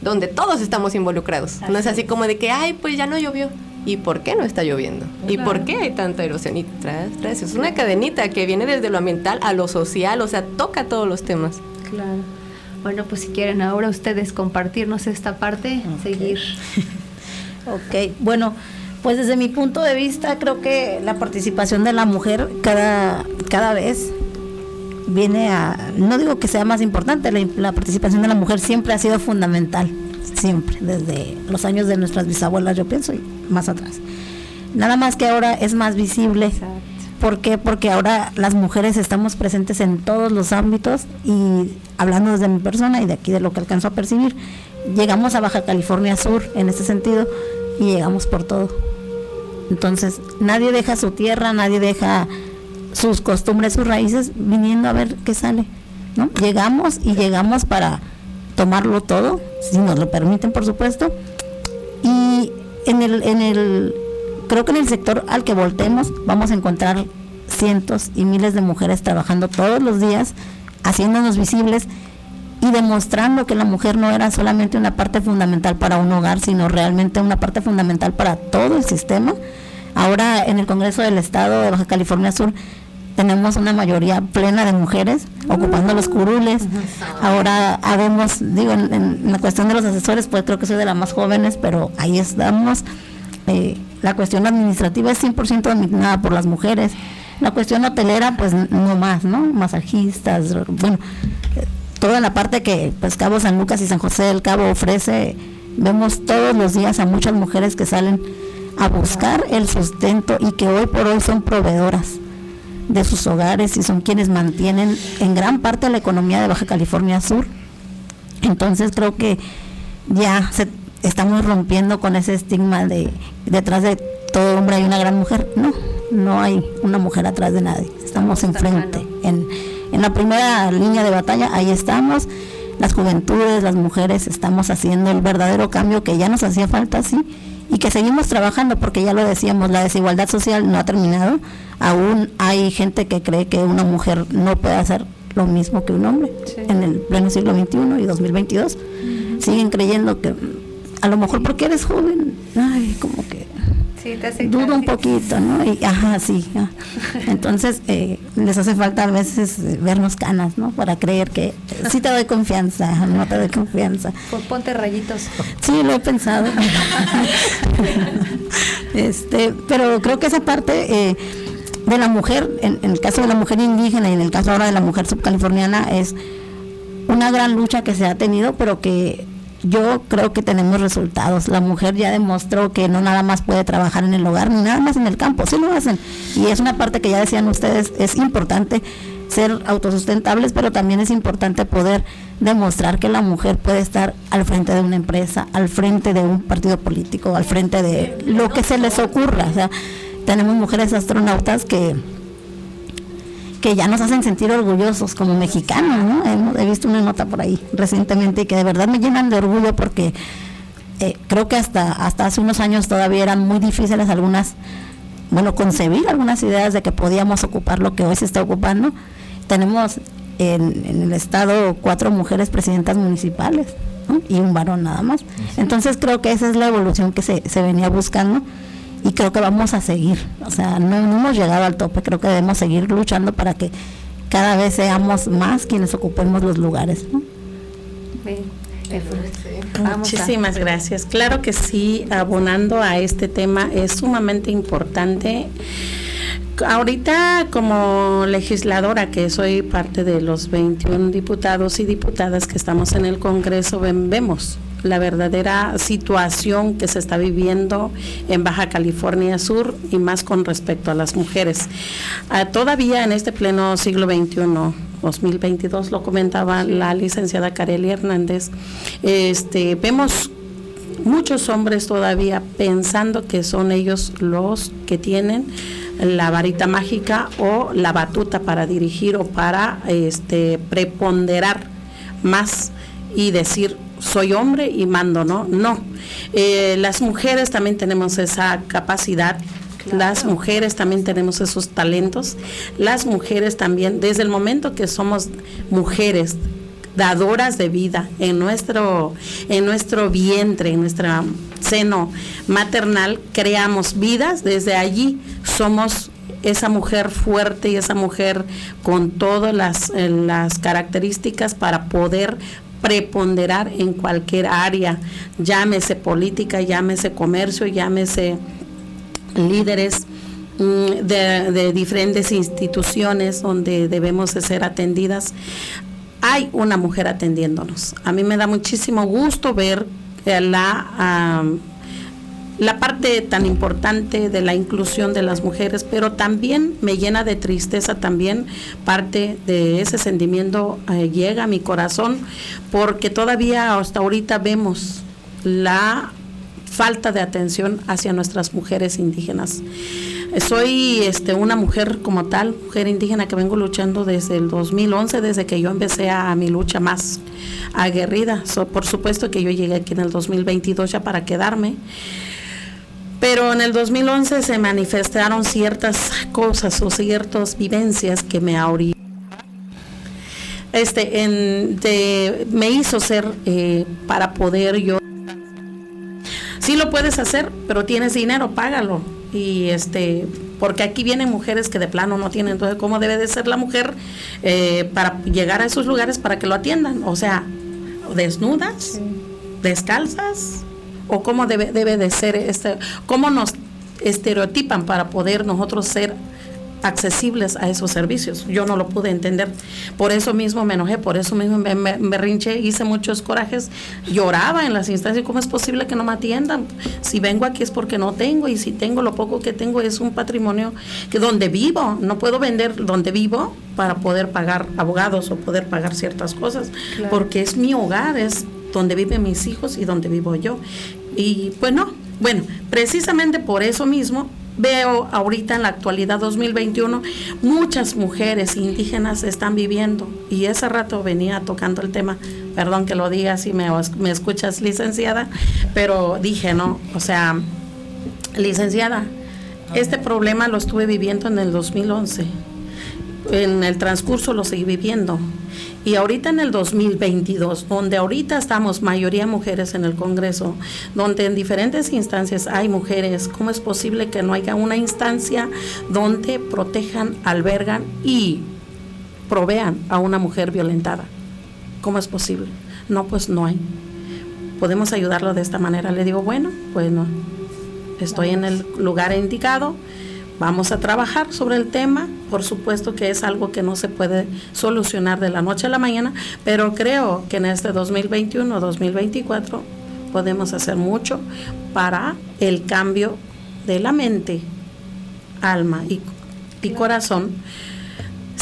donde todos estamos involucrados. no es así como de que, ay, pues ya no llovió. ¿Y por qué no está lloviendo? ¿Y por qué hay tanta erosión? Y tras, tras, es una cadenita que viene desde lo ambiental a lo social, o sea, toca todos los temas. Claro. Bueno, pues si quieren ahora ustedes compartirnos esta parte, seguir. Ok, bueno, pues desde mi punto de vista creo que la participación de la mujer cada, cada vez viene a, no digo que sea más importante, la, la participación de la mujer siempre ha sido fundamental, siempre, desde los años de nuestras bisabuelas yo pienso y más atrás. Nada más que ahora es más visible. ¿Por qué? Porque ahora las mujeres estamos presentes en todos los ámbitos y hablando desde mi persona y de aquí de lo que alcanzo a percibir, llegamos a Baja California Sur en ese sentido y llegamos por todo. Entonces, nadie deja su tierra, nadie deja sus costumbres, sus raíces, viniendo a ver qué sale. ¿no? Llegamos y llegamos para tomarlo todo, si nos lo permiten, por supuesto. En el, en el, creo que en el sector al que voltemos vamos a encontrar cientos y miles de mujeres trabajando todos los días, haciéndonos visibles y demostrando que la mujer no era solamente una parte fundamental para un hogar, sino realmente una parte fundamental para todo el sistema. Ahora en el Congreso del Estado de Baja California Sur tenemos una mayoría plena de mujeres ocupando los curules. Ahora habemos, digo, en, en la cuestión de los asesores, pues creo que soy de las más jóvenes, pero ahí estamos. Eh, la cuestión administrativa es 100% dominada por las mujeres. La cuestión hotelera, pues no más, ¿no? Masajistas, bueno, eh, toda la parte que pues Cabo San Lucas y San José del Cabo ofrece, vemos todos los días a muchas mujeres que salen a buscar el sustento y que hoy por hoy son proveedoras de sus hogares y son quienes mantienen en gran parte la economía de Baja California Sur. Entonces creo que ya se, estamos rompiendo con ese estigma de detrás de todo hombre hay una gran mujer. No, no hay una mujer atrás de nadie. Estamos enfrente. En, en la primera línea de batalla, ahí estamos. Las juventudes, las mujeres, estamos haciendo el verdadero cambio que ya nos hacía falta, sí, y que seguimos trabajando, porque ya lo decíamos, la desigualdad social no ha terminado. Aún hay gente que cree que una mujer no puede hacer lo mismo que un hombre en el pleno siglo XXI y 2022. Siguen creyendo que a lo mejor porque eres joven, ay, como que Sí, te dudo un poquito, ¿no? Y, ajá, sí. Entonces, eh, les hace falta a veces eh, vernos canas, ¿no? Para creer que sí te doy confianza, no te doy confianza. Pon- Ponte rayitos. Sí, lo he pensado. este, pero creo que esa parte eh, de la mujer, en, el caso de la mujer indígena y en el caso ahora de la mujer subcaliforniana, es una gran lucha que se ha tenido, pero que yo creo que tenemos resultados. La mujer ya demostró que no nada más puede trabajar en el hogar, ni nada más en el campo, sí lo hacen. Y es una parte que ya decían ustedes, es importante ser autosustentables, pero también es importante poder demostrar que la mujer puede estar al frente de una empresa, al frente de un partido político, al frente de lo que se les ocurra. O sea, tenemos mujeres astronautas que que ya nos hacen sentir orgullosos como mexicanos, ¿no? He visto una nota por ahí recientemente que de verdad me llenan de orgullo porque eh, creo que hasta, hasta hace unos años todavía eran muy difíciles algunas, bueno, concebir algunas ideas de que podíamos ocupar lo que hoy se está ocupando. Tenemos en, en el estado cuatro mujeres presidentas municipales, ¿no? y un varón nada más. Entonces creo que esa es la evolución que se, se venía buscando y creo que vamos a seguir. O sea, no, no hemos llegado al tope, creo que debemos seguir luchando para que cada vez seamos más quienes ocupemos los lugares. ¿no? Muchísimas gracias. Claro que sí, abonando a este tema es sumamente importante. Ahorita como legisladora, que soy parte de los 21 diputados y diputadas que estamos en el Congreso, vemos la verdadera situación que se está viviendo en Baja California Sur y más con respecto a las mujeres. Ah, todavía en este pleno siglo XXI, 2022, lo comentaba la licenciada Carely Hernández, este, vemos muchos hombres todavía pensando que son ellos los que tienen la varita mágica o la batuta para dirigir o para este preponderar más y decir soy hombre y mando, ¿no? No. Eh, las mujeres también tenemos esa capacidad. Las mujeres también tenemos esos talentos. Las mujeres también, desde el momento que somos mujeres dadoras de vida en nuestro, en nuestro vientre, en nuestro seno maternal, creamos vidas. Desde allí somos esa mujer fuerte y esa mujer con todas las, las características para poder preponderar en cualquier área, llámese política, llámese comercio, llámese líderes mm, de, diferentes instituciones donde debemos de ser atendidas. Hay una mujer atendiéndonos. A mí me da muchísimo gusto ver la la parte tan importante de la inclusión de las mujeres, pero también me llena de tristeza también parte de ese sentimiento eh, llega a mi corazón porque todavía hasta ahorita vemos la falta de atención hacia nuestras mujeres indígenas. Soy este, una mujer como tal, mujer indígena que vengo luchando desde el 2011, desde que yo empecé a, mi lucha más aguerrida. por supuesto que yo llegué aquí en el 2022 ya para quedarme. Pero en el 2011 se manifestaron ciertas cosas o ciertas vivencias que me este, en, me hizo ser eh, para poder yo. Sí lo puedes hacer, pero tienes dinero, págalo. Y este, porque aquí vienen mujeres que de plano no tienen. Entonces, ¿cómo debe de ser la mujer eh, para llegar a esos lugares para que lo atiendan? O sea, desnudas, descalzas, o cómo debe, debe de ser, este, cómo nos estereotipan para poder nosotros ser accesibles a esos servicios. Yo no lo pude entender. Por eso mismo me enojé, por eso mismo me, me, rinché, hice muchos corajes, lloraba en las instancias. ¿Cómo es posible que no me atiendan? Si vengo aquí es porque no tengo y si tengo lo poco que tengo es un patrimonio que donde vivo, no puedo vender donde vivo para poder pagar abogados o poder pagar ciertas cosas, porque es mi hogar, es donde viven mis hijos y donde vivo yo. Y pues no, bueno, precisamente por eso mismo veo ahorita en la actualidad 2021 muchas mujeres indígenas están viviendo. Y ese rato venía tocando el tema, perdón que lo diga si me, me escuchas licenciada, pero dije, no, o sea, licenciada, este problema lo estuve viviendo en el 2011, en el transcurso lo seguí viviendo y ahorita en el 2022, donde ahorita estamos mayoría mujeres en el Congreso, donde en diferentes instancias hay mujeres, ¿cómo es posible que no haya una instancia donde protejan, albergan y provean a una mujer violentada? ¿Cómo es posible? No, pues no hay. Podemos ayudarlo de esta manera. Le digo, bueno, pues no. Estoy en el lugar indicado Vamos a trabajar sobre el tema, por supuesto que es algo que no se puede solucionar de la noche a la mañana, pero creo que en este 2021-2024 podemos hacer mucho para el cambio de la mente, alma y, y corazón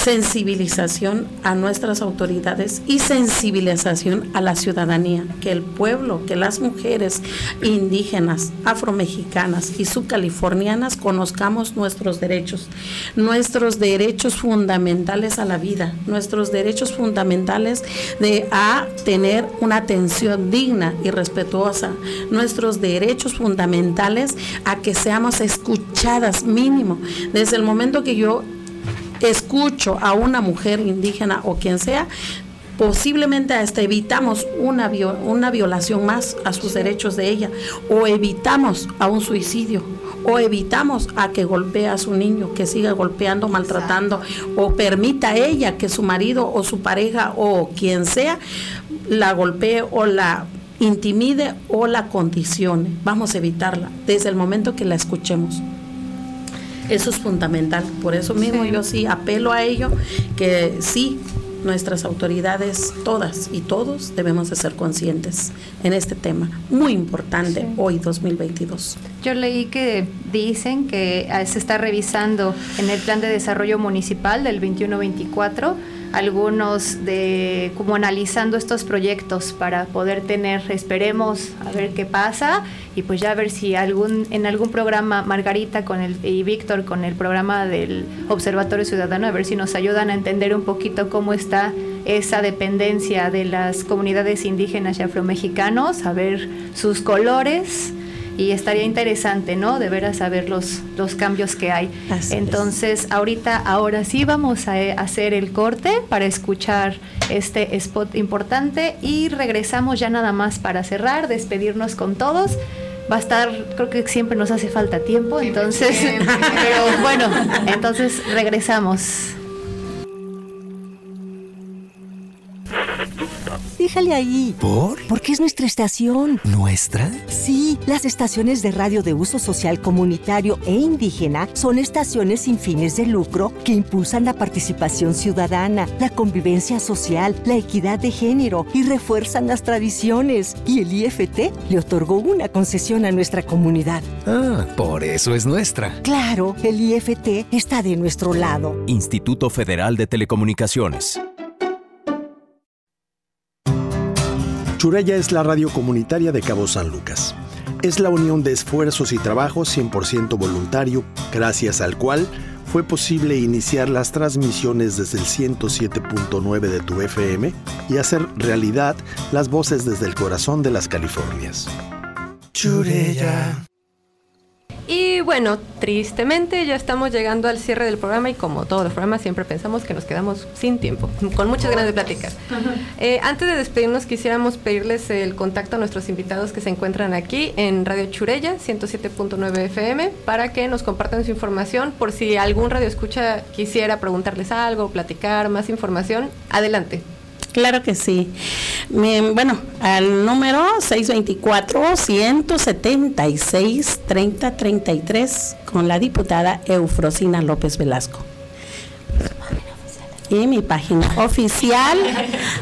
sensibilización a nuestras autoridades y sensibilización a la ciudadanía, que el pueblo, que las mujeres indígenas, afromexicanas y subcalifornianas conozcamos nuestros derechos, nuestros derechos fundamentales a la vida, nuestros derechos fundamentales de a tener una atención digna y respetuosa, nuestros derechos fundamentales a que seamos escuchadas mínimo. Desde el momento que yo escucho a una mujer indígena o quien sea, posiblemente hasta evitamos una, una violación más a sus derechos de ella, o evitamos a un suicidio, o evitamos a que golpee a su niño, que siga golpeando, maltratando, o permita a ella que su marido o su pareja o quien sea la golpee o la intimide o la condicione. Vamos a evitarla desde el momento que la escuchemos. Eso es fundamental. Por eso mismo yo sí apelo a ello, que sí, nuestras autoridades, todas y todos, debemos de ser conscientes en este tema, muy importante hoy 2022. Yo leí que dicen que ah, se está revisando en el plan de desarrollo municipal del 21-24 algunos de como analizando estos proyectos para poder tener, esperemos a ver qué pasa y pues ya a ver si algún en algún programa Margarita con el y Víctor con el programa del Observatorio Ciudadano a ver si nos ayudan a entender un poquito cómo está esa dependencia de las comunidades indígenas y afromexicanos, a ver sus colores y estaría interesante, ¿no? De veras saber los, los cambios que hay. Entonces, ahorita, ahora sí vamos a eh, hacer el corte para escuchar este spot importante y regresamos ya nada más para cerrar, despedirnos con todos va a estar, creo que siempre nos hace falta tiempo, entonces, pero bueno, entonces regresamos. Déjale ahí. ¿Por? Porque es nuestra estación. ¿Nuestra? Sí, las estaciones de radio de uso social comunitario e indígena son estaciones sin fines de lucro que impulsan la participación ciudadana, la convivencia social, la equidad de género y refuerzan las tradiciones. Y el IFT le otorgó una concesión a nuestra comunidad. Ah, por eso es nuestra. Claro, el IFT está de nuestro lado. Instituto Federal de Telecomunicaciones. Churella es la radio comunitaria de Cabo San Lucas. Es la unión de esfuerzos y trabajos 100% voluntario, gracias al cual fue posible iniciar las transmisiones desde el 107.9 de tu FM y hacer realidad las voces desde el corazón de las Californias. Churella. Y bueno, tristemente ya estamos llegando al cierre del programa y como todos los programas siempre pensamos que nos quedamos sin tiempo, con muchas ganas de platicar. Eh, antes de despedirnos quisiéramos pedirles el contacto a nuestros invitados que se encuentran aquí en Radio Churella 107.9 FM para que nos compartan su información por si algún radio escucha quisiera preguntarles algo, platicar más información. Adelante. Claro que sí. bueno, al número 624-176-3033 con la diputada Eufrosina López Velasco y mi página oficial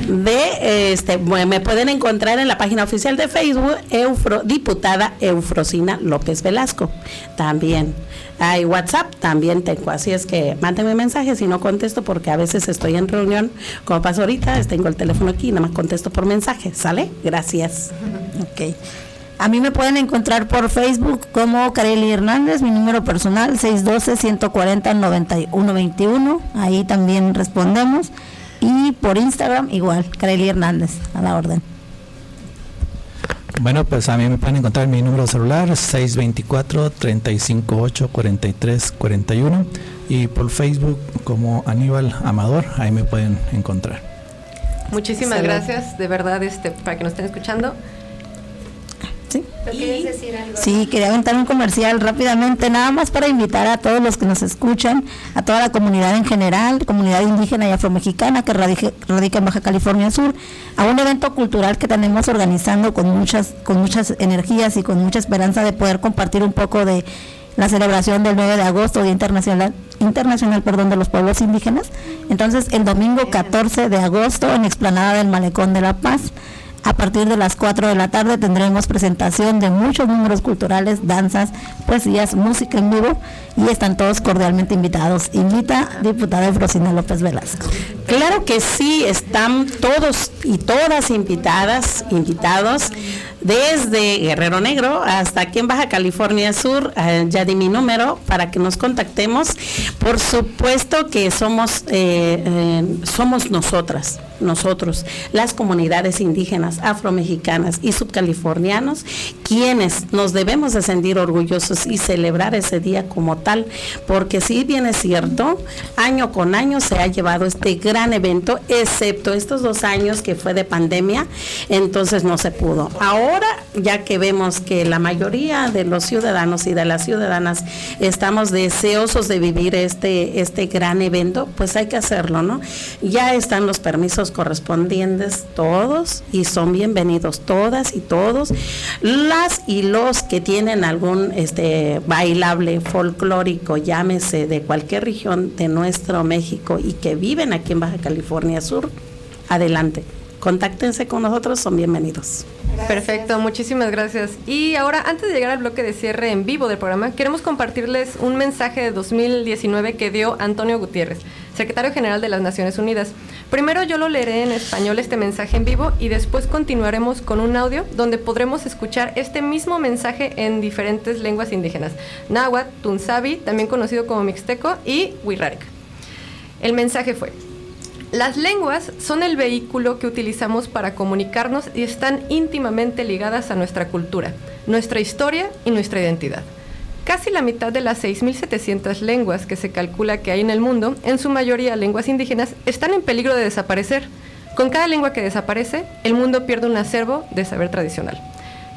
de este me pueden encontrar en la página oficial de Facebook Eufro, diputada Eufrosina López Velasco. También hay WhatsApp también tengo. Así es que mándenme mensajes y no contesto porque a veces estoy en reunión como pasó ahorita tengo el teléfono aquí nada más contesto por mensaje sale gracias. Ok a mí me pueden encontrar por Facebook como Kareli Hernández, mi número personal 612-140-9121. Ahí también respondemos. Y por Instagram igual, Kareli Hernández, a la orden. Bueno, pues a mí me pueden encontrar mi número celular 624-358-4341 y por Facebook como Aníbal Amador, ahí me pueden encontrar. Muchísimas gracias, de verdad, este, para que nos estén escuchando. Sí. quería aventar un comercial rápidamente, nada más para invitar a todos los que nos escuchan, a toda la comunidad en general, comunidad indígena y afromexicana que radica, radica en Baja California Sur, a un evento cultural que tenemos organizando con muchas, con muchas energías y con mucha esperanza de poder compartir un poco de la celebración del 9 de agosto, Día Internacional, Internacional perdón, de los Pueblos Indígenas. Entonces, el domingo 14 de agosto, en Explanada del Malecón de la Paz, a partir de las 4 de la tarde tendremos presentación de muchos números culturales, danzas, poesías, música en vivo y están todos cordialmente invitados. Invita diputada Efrosina López Velasco. Claro que sí, están todos y todas invitadas, invitados desde Guerrero Negro hasta aquí en Baja California Sur. Eh, ya di mi número para que nos contactemos. Por supuesto que somos, eh, eh, somos nosotras, nosotros, las comunidades indígenas, afromexicanas y subcalifornianos, quienes nos debemos de sentir orgullosos y celebrar ese día como tal, porque si bien es cierto, año con año se ha llevado este gran evento, excepto estos dos años que fue de pandemia, entonces no se pudo. Ahora, ya que vemos que la mayoría de los ciudadanos y de las ciudadanas estamos deseosos de vivir este, este gran evento, pues hay que hacerlo, ¿no? Ya están los permisos correspondientes todos y son bienvenidos todas y todos. Las y los que tienen algún este bailable folclórico, llámese de cualquier región de nuestro México y que viven aquí en Baja California Sur, adelante. Contáctense con nosotros, son bienvenidos. Perfecto, muchísimas gracias. Y ahora, antes de llegar al bloque de cierre en vivo del programa, queremos compartirles un mensaje de 2019 que dio Antonio Gutiérrez, secretario general de las Naciones Unidas. Primero yo lo leeré en español este mensaje en vivo y después continuaremos con un audio donde podremos escuchar este mismo mensaje en diferentes lenguas indígenas, náhuatl, tunzabi, también conocido como mixteco, y wixárika. El mensaje fue, las lenguas son el vehículo que utilizamos para comunicarnos y están íntimamente ligadas a nuestra cultura, nuestra historia y nuestra identidad. Casi la mitad de las 6.700 lenguas que se calcula que hay en el mundo, en su mayoría lenguas indígenas, están en peligro de desaparecer. Con cada lengua que desaparece, el mundo pierde un acervo de saber tradicional.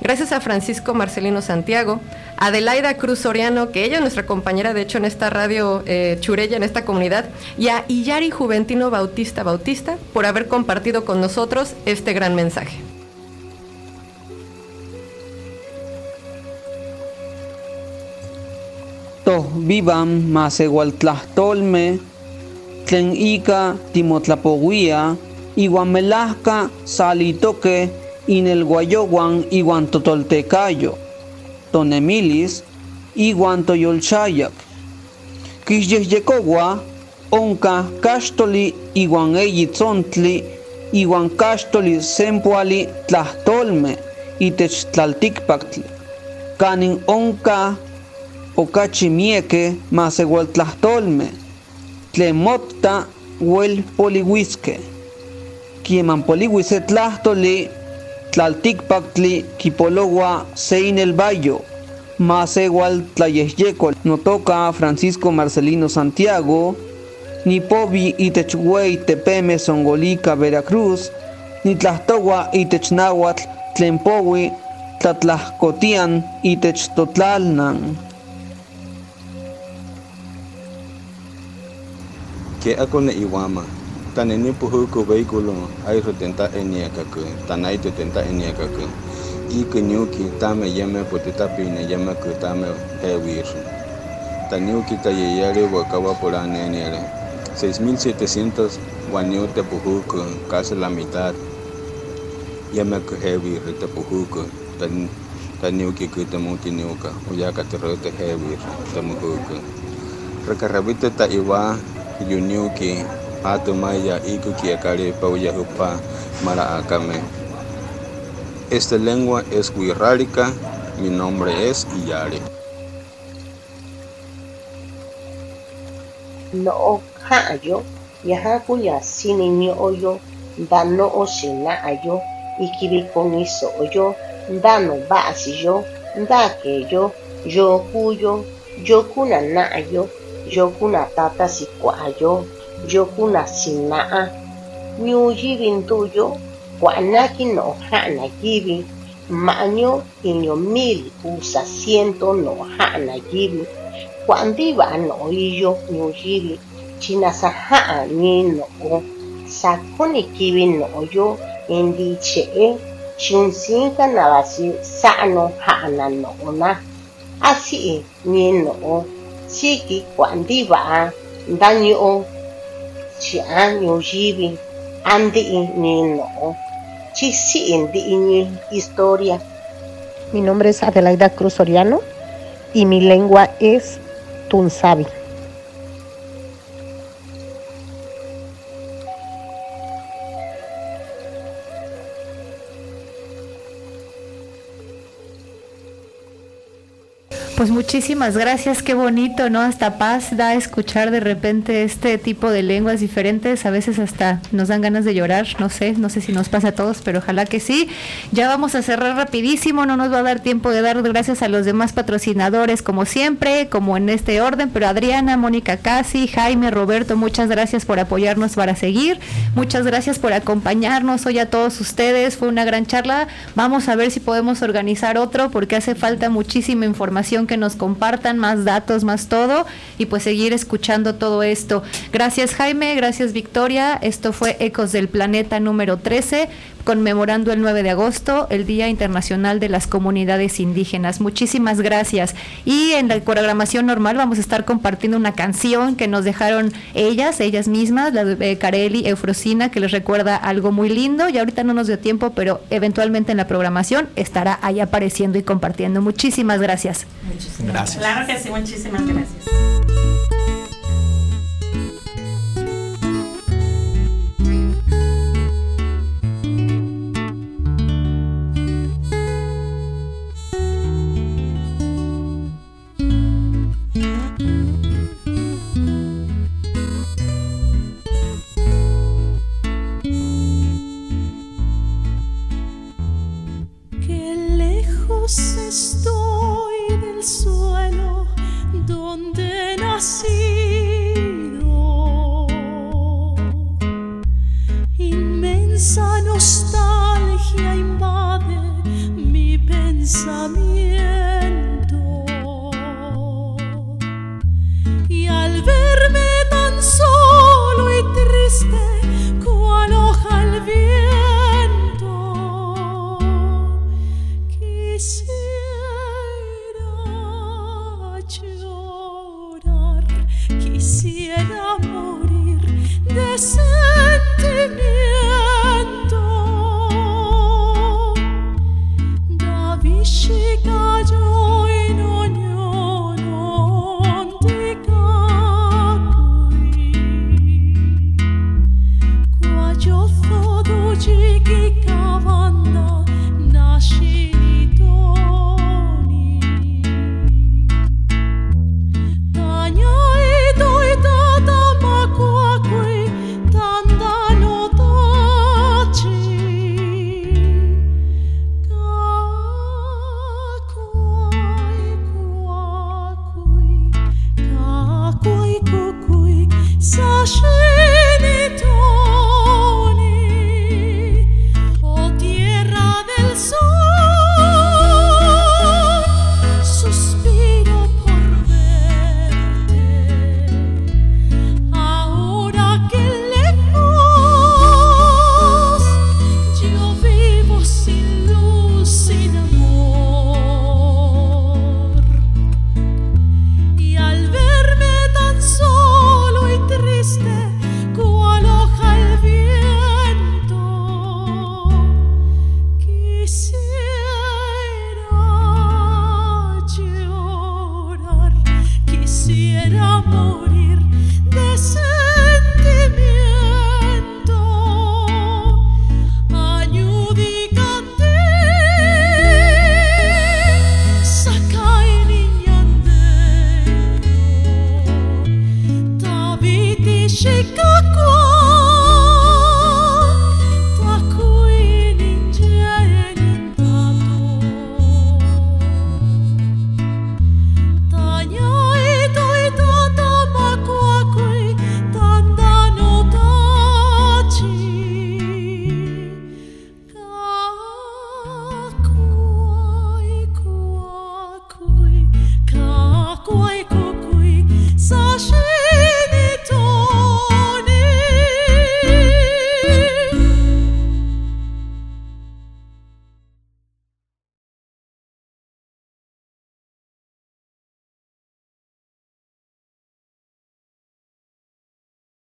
Gracias a Francisco Marcelino Santiago, Adelaida Cruz Soriano, que ella es nuestra compañera de hecho en esta radio eh, Churella, en esta comunidad, y a Iyari Juventino Bautista Bautista por haber compartido con nosotros este gran mensaje. Vivam masehualtlahtolme, tlen ika timotlapoguia, iwan melahka salitoque el guayoguan iwan totoltecayo, tonemilis iwan toyolchayak. Kisyeyekowa onka kastoli iwan eyitzontli iwan kastoli sempuali tlahtolme itech tlaltikpaktli. Kanin onka okachi mieke masewal tlahtolme, tlemotta wel poliwiske. Quieman poliwise tlahtoli tlaltikpaktli kipologua sein el bayo, más igual no toca Francisco Marcelino Santiago, ni pobi itechhuey tepeme songolica Veracruz, ni tlahtogua itechnahuatl tlempowi tlatlahcotian itech Que akone iwama taneni puhuku vehículo hay retenta eniakaku tanai tetenta eniakaku y kunyuki tame yeme potitapine yeme ku tame hewir taniuki tayeyare wakawa poranenere 6700 guanyote puhuku casi la mitad yeme ku hewir te puhuku tan taniuki ku temutiniuka uyaka terrote hewir temuhuku recarrabite ta iwa yuniuki Atumaya Iku Kiakari Pauyahupa Mara Akame. Esta lengua es wixárika, mi nombre es Iyare. No hayo, yahaku ya sini ni oyo, dano o shina ayo, ikibi koniso oyo, dano basi yo, ndake yo, yo kuyo, yo kuna na ayo, yo kuna tata sikwa ayo, yokuna sina'a ñuyivi ntuyo kua'naki no'o ja'na yivi ma'ñu iño mil usa ciento no'o ja'na yivi kua'a ntiva'a no'o iyo ñuyivi chi nasa ja'a ñi no'o sakuni kivi no'oyo indiche'e chunsinka navasi sa'nu ja'na no'ona asi'i ñi no'o siki kua'a ntiva'a ndañu'u historia. Mi nombre es Adelaida Cruz Soriano y mi lengua es Tunzabi. Pues muchísimas gracias, qué bonito, ¿no? Hasta paz da escuchar de repente este tipo de lenguas diferentes, a veces hasta nos dan ganas de llorar, no sé, no sé si nos pasa a todos, pero ojalá que sí. Ya vamos a cerrar rapidísimo, no nos va a dar tiempo de dar gracias a los demás patrocinadores como siempre, como en este orden, pero Adriana, Mónica Casi, Jaime, Roberto, muchas gracias por apoyarnos para seguir, muchas gracias por acompañarnos hoy a todos ustedes, fue una gran charla, vamos a ver si podemos organizar otro porque hace falta muchísima información que nos compartan más datos, más todo y pues seguir escuchando todo esto. Gracias Jaime, gracias Victoria. Esto fue Ecos del Planeta número 13 conmemorando el 9 de agosto, el Día Internacional de las Comunidades Indígenas. Muchísimas gracias. Y en la programación normal vamos a estar compartiendo una canción que nos dejaron ellas, ellas mismas, la de Carelli, Eufrosina, que les recuerda algo muy lindo. Y ahorita no nos dio tiempo, pero eventualmente en la programación estará ahí apareciendo y compartiendo. Muchísimas gracias. Muchísimas gracias. Claro que sí, muchísimas gracias.